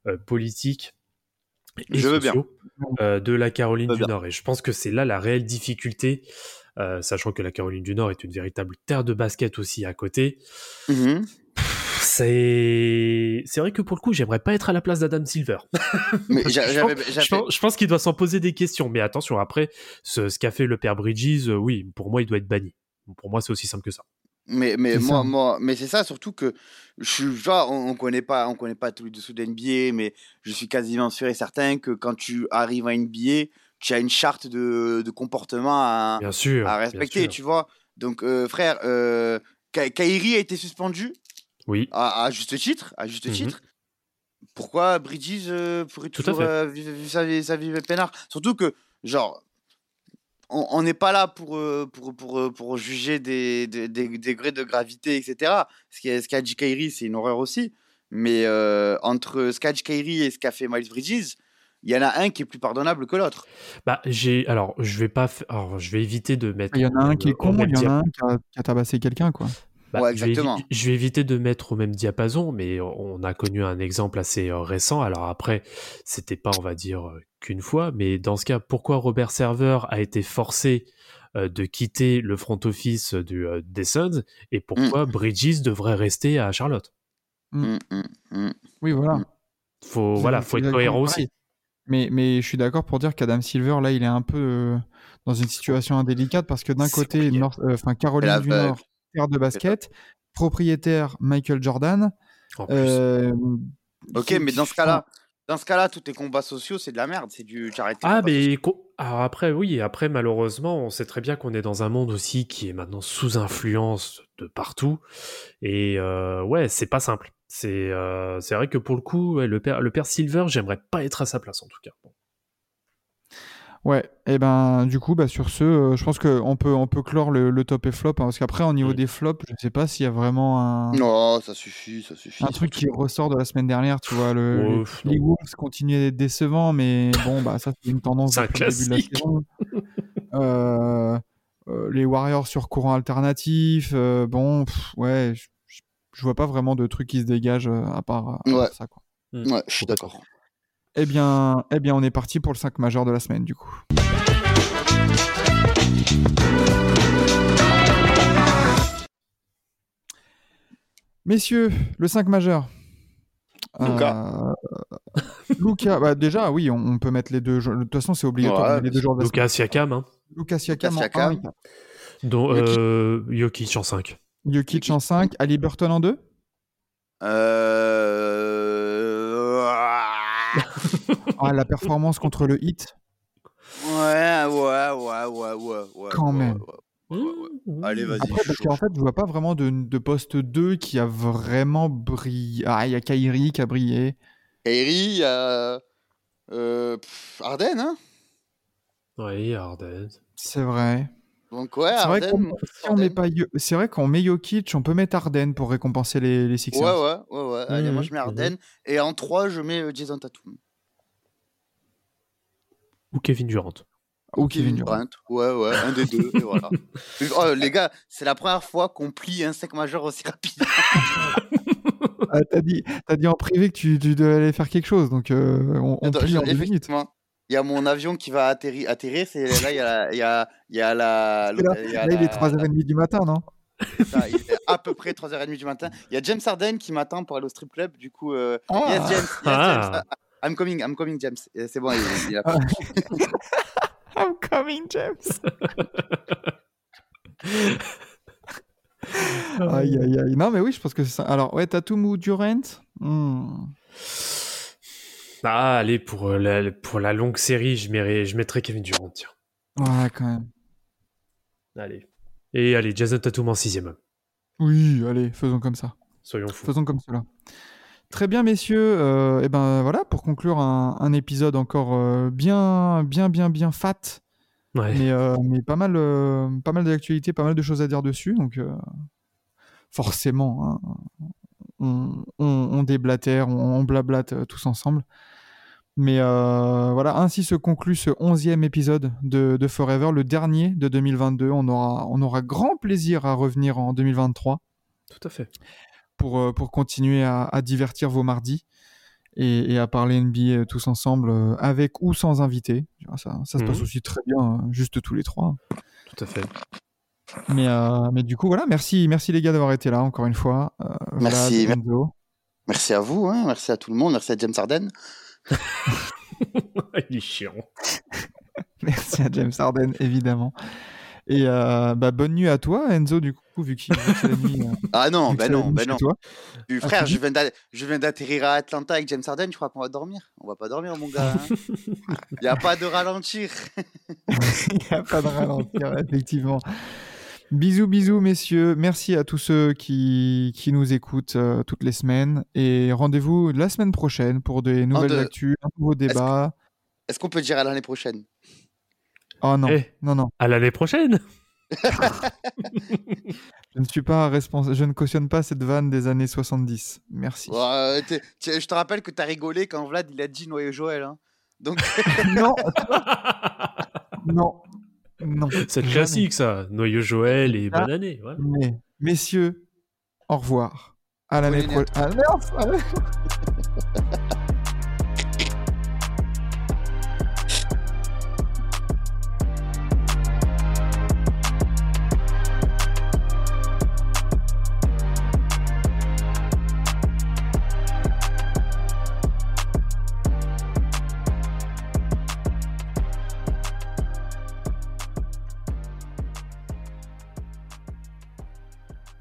euh, politiques et Je veux bien. sociaux euh, de la Caroline du bien. Nord. Et je pense que c'est là la réelle difficulté, sachant que la Caroline du Nord est une véritable terre de basket aussi à côté. Mhm. C'est, c'est vrai que pour le coup, j'aimerais pas être à la place d'Adam Silver. Mais Je pense- qu'il doit s'en poser des questions, mais attention, après, ce, ce qu'a fait le père Bridges, euh, oui, pour moi, il doit être banni. Pour moi, c'est aussi simple que ça. Mais, mais C'est moi, ça. moi, mais c'est ça surtout que je suis, genre, on, on connaît pas, on connaît pas tous les dessous de NBA, mais je suis quasiment sûr et certain que quand tu arrives à NBA, tu as une charte de, de comportement à, Bien sûr. à bien respecter, sûr. tu vois. Donc, euh, frère, euh, Ka- Kairi a été suspendu Oui, à, à juste titre, à juste Mhm. titre. Pourquoi Bridges euh, pourrait Tout toujours euh, vivre, vivre sa vie, sa vie peinard? Surtout que, genre, on n'est pas là pour, euh, pour, pour, euh, pour juger des, des, des degrés de gravité, etc. Ce qu'a ce qu'a dit Kairi, c'est une horreur aussi. Mais euh, entre ce qu'a dit Kairi et ce qu'a fait Miles Bridges, il y en a un qui est plus pardonnable que l'autre. Bah, j'ai. Alors, je vais pas. Alors, je vais éviter de mettre. Il y en a un qui est con, il y en a un qui a, qui a tabassé quelqu'un, quoi. Bah, Ouais, je vais évi- exactement. Je vais, éviter de mettre au même diapason, mais on a connu un exemple assez euh, récent. Alors après, c'était pas, on va dire, euh, qu'une fois, mais dans ce cas, pourquoi Robert Server a été forcé euh, de quitter le front office du, des Suns et pourquoi Bridges devrait rester à Charlotte? Mm, mm, mm. Oui, voilà. Faut, voilà, faut être cohérent aussi. Mais, mais je suis d'accord pour dire qu'Adam Silver, là, il est un peu dans une situation indélicate parce que d'un côté. North- euh, Caroline la du vague. Nord, terre de basket, propriétaire Michael Jordan. En plus. euh, Ok, qui- mais dans ce cas-là, dans ce cas-là, tous tes combats sociaux, c'est de la merde. C'est du. Tes Ah, mais co- alors après, oui, après, malheureusement, on sait très bien qu'on est dans un monde aussi qui est maintenant sous influence de partout. Et euh, ouais, c'est pas simple. C'est euh, c'est vrai que pour le coup, ouais, le, père, le père Silver, j'aimerais pas être à sa place en tout cas. Bon. Ouais, et ben du coup, bah, sur ce, euh, je pense qu'on peut, on peut clore le, le top et flop, hein, parce qu'après, au niveau des flops, je sais pas s'il y a vraiment un, Non, ça suffit, ça suffit. un truc qui ressort de la semaine dernière, tu vois. Le, les- Ouf, les, non. Wolves continuaient d'être décevants, mais bon, bah, ça, c'est une tendance C'est un depuis le début de la classique. saison. Euh, euh, les Warriors sur courant alternatif, euh, bon, pff, ouais, je- je je vois pas vraiment de trucs qui se dégagent euh, à part, à part Ouais. ça, quoi. Ouais, je suis d'accord. Eh bien, eh bien, on est parti pour le 5 majeur de la semaine, du coup. Messieurs, le 5 majeur. Luka. Euh, bah déjà, oui, on, on peut mettre les deux. De toute façon, c'est obligatoire. Met les deux joueurs de la Lucas Siakam, hein. Lucas Siakam en Lucas Siakam. 1 et 4. dont Jokic. euh, Jokic en 5. Jokic en 5, Ali Burton en 2. Euh... Ah, la performance contre le hit. Ouais, ouais, ouais, ouais, ouais, ouais. Quand ouais, même. ouais, ouais, ouais, ouais. Allez, vas-y. Après, parce qu'en fait, je vois pas vraiment de, de poste 2 qui a vraiment brillé. Ah, il y a Kairi qui a brillé. Kairi, euh... euh, pff, Arden, hein Oui, Harden. C'est vrai. Donc, ouais, c'est vrai Arden. qu'on si met pas c'est vrai qu'on met Jokic, on peut mettre Arden pour récompenser les, les Sixers. Ouais, ouais, ouais, ouais. Allez, moi, Mhm, je mets Arden. Et en 3, je mets euh, Jason Tatum. Ou Kevin Durant. Ou Kevin Durant. Ouais, ouais, un des deux. et voilà. Oh, les gars, c'est la première fois qu'on plie un 5 majeur aussi rapidement. Ah, t'as dit, t'as dit en privé que tu, tu devais aller faire quelque chose, donc euh, on, on Attends, plie je- en deux minutes. effectivement, il y a mon avion qui va atterrir. atterrir c'est là, il y a. Il y a, il y a la. Là, il y a là, il est la- 3h30 du matin, non? Ça, il est- à peu près 3h30 du matin. Il y a James Harden qui m'attend pour aller au strip club. Du coup, euh, Ah. yes, James. Yes, Ah. I'm coming, I'm coming, James. Et C'est bon, il, il a. I'm coming, James. aïe, aïe, aïe. Non, mais oui, je pense que c'est ça. Alors, ouais, Tatum ou Durant? Hmm. Ah, allez, pour euh, la, pour la longue série, je, mettrais, je mettrais Kevin Durant, tiens. Ouais, quand même. Allez. Et allez, Jason Tatum en sixième. Oui, allez, faisons comme ça. Soyons fous. Faisons comme cela. Très bien, messieurs. et ben voilà, pour conclure un, un épisode encore euh, bien, bien, bien, bien fat, Ouais. mais, euh, mais pas mal, euh, pas mal d'actualités, pas mal de choses à dire dessus. Donc, euh, forcément, hein, on, on, on déblatère, on, on blablate euh, tous ensemble. Mais euh, voilà, ainsi se conclut ce onzième épisode de, de Forever, le dernier de 2022. On aura, on aura grand plaisir à revenir en 2023 Tout à fait. Pour, euh, pour continuer à, à divertir vos mardis et, et à parler NBA tous ensemble, euh, avec ou sans invité. Vois, Ça, ça se passe Mhm. aussi très bien, euh, juste tous les trois. Tout à fait. Mais, euh, mais du coup, voilà, merci, merci les gars d'avoir été là encore une fois. Euh, Merci, Vlad. Merci à vous, hein, merci à tout le monde, merci à James Harden. Il est chiant. Merci à James Harden, évidemment. Et euh, bah, bonne nuit à toi, Enzo, du coup, vu qu'il c'est la nuit. Ah non, la non, chez non. toi. Du frère, je viens d'atterrir à Atlanta avec James Harden, je crois qu'on va dormir. On va pas dormir, mon gars. Il n'y a pas de ralentir. Il n'y a pas de ralentir, effectivement. Bisous, bisous, messieurs. Merci à tous ceux qui, qui nous écoutent euh, toutes les semaines. Et rendez-vous la semaine prochaine pour des nouvelles de- actus, un nouveau débat. Est-ce qu'on peut dire à l'année prochaine? Oh non, Eh. non, non. À l'année prochaine. Je ne suis pas responsable. Je ne cautionne pas cette vanne des années 70. Merci. T'es- t'es- Je te rappelle que t'as rigolé quand Vlad il a dit Noyau Joël. Hein. Donc, non, non, non. C'est Jamais. classique, ça. Noyau Joël et Ah. bonne année. Voilà. Mais, messieurs, au revoir. À l'année prochaine. Merde,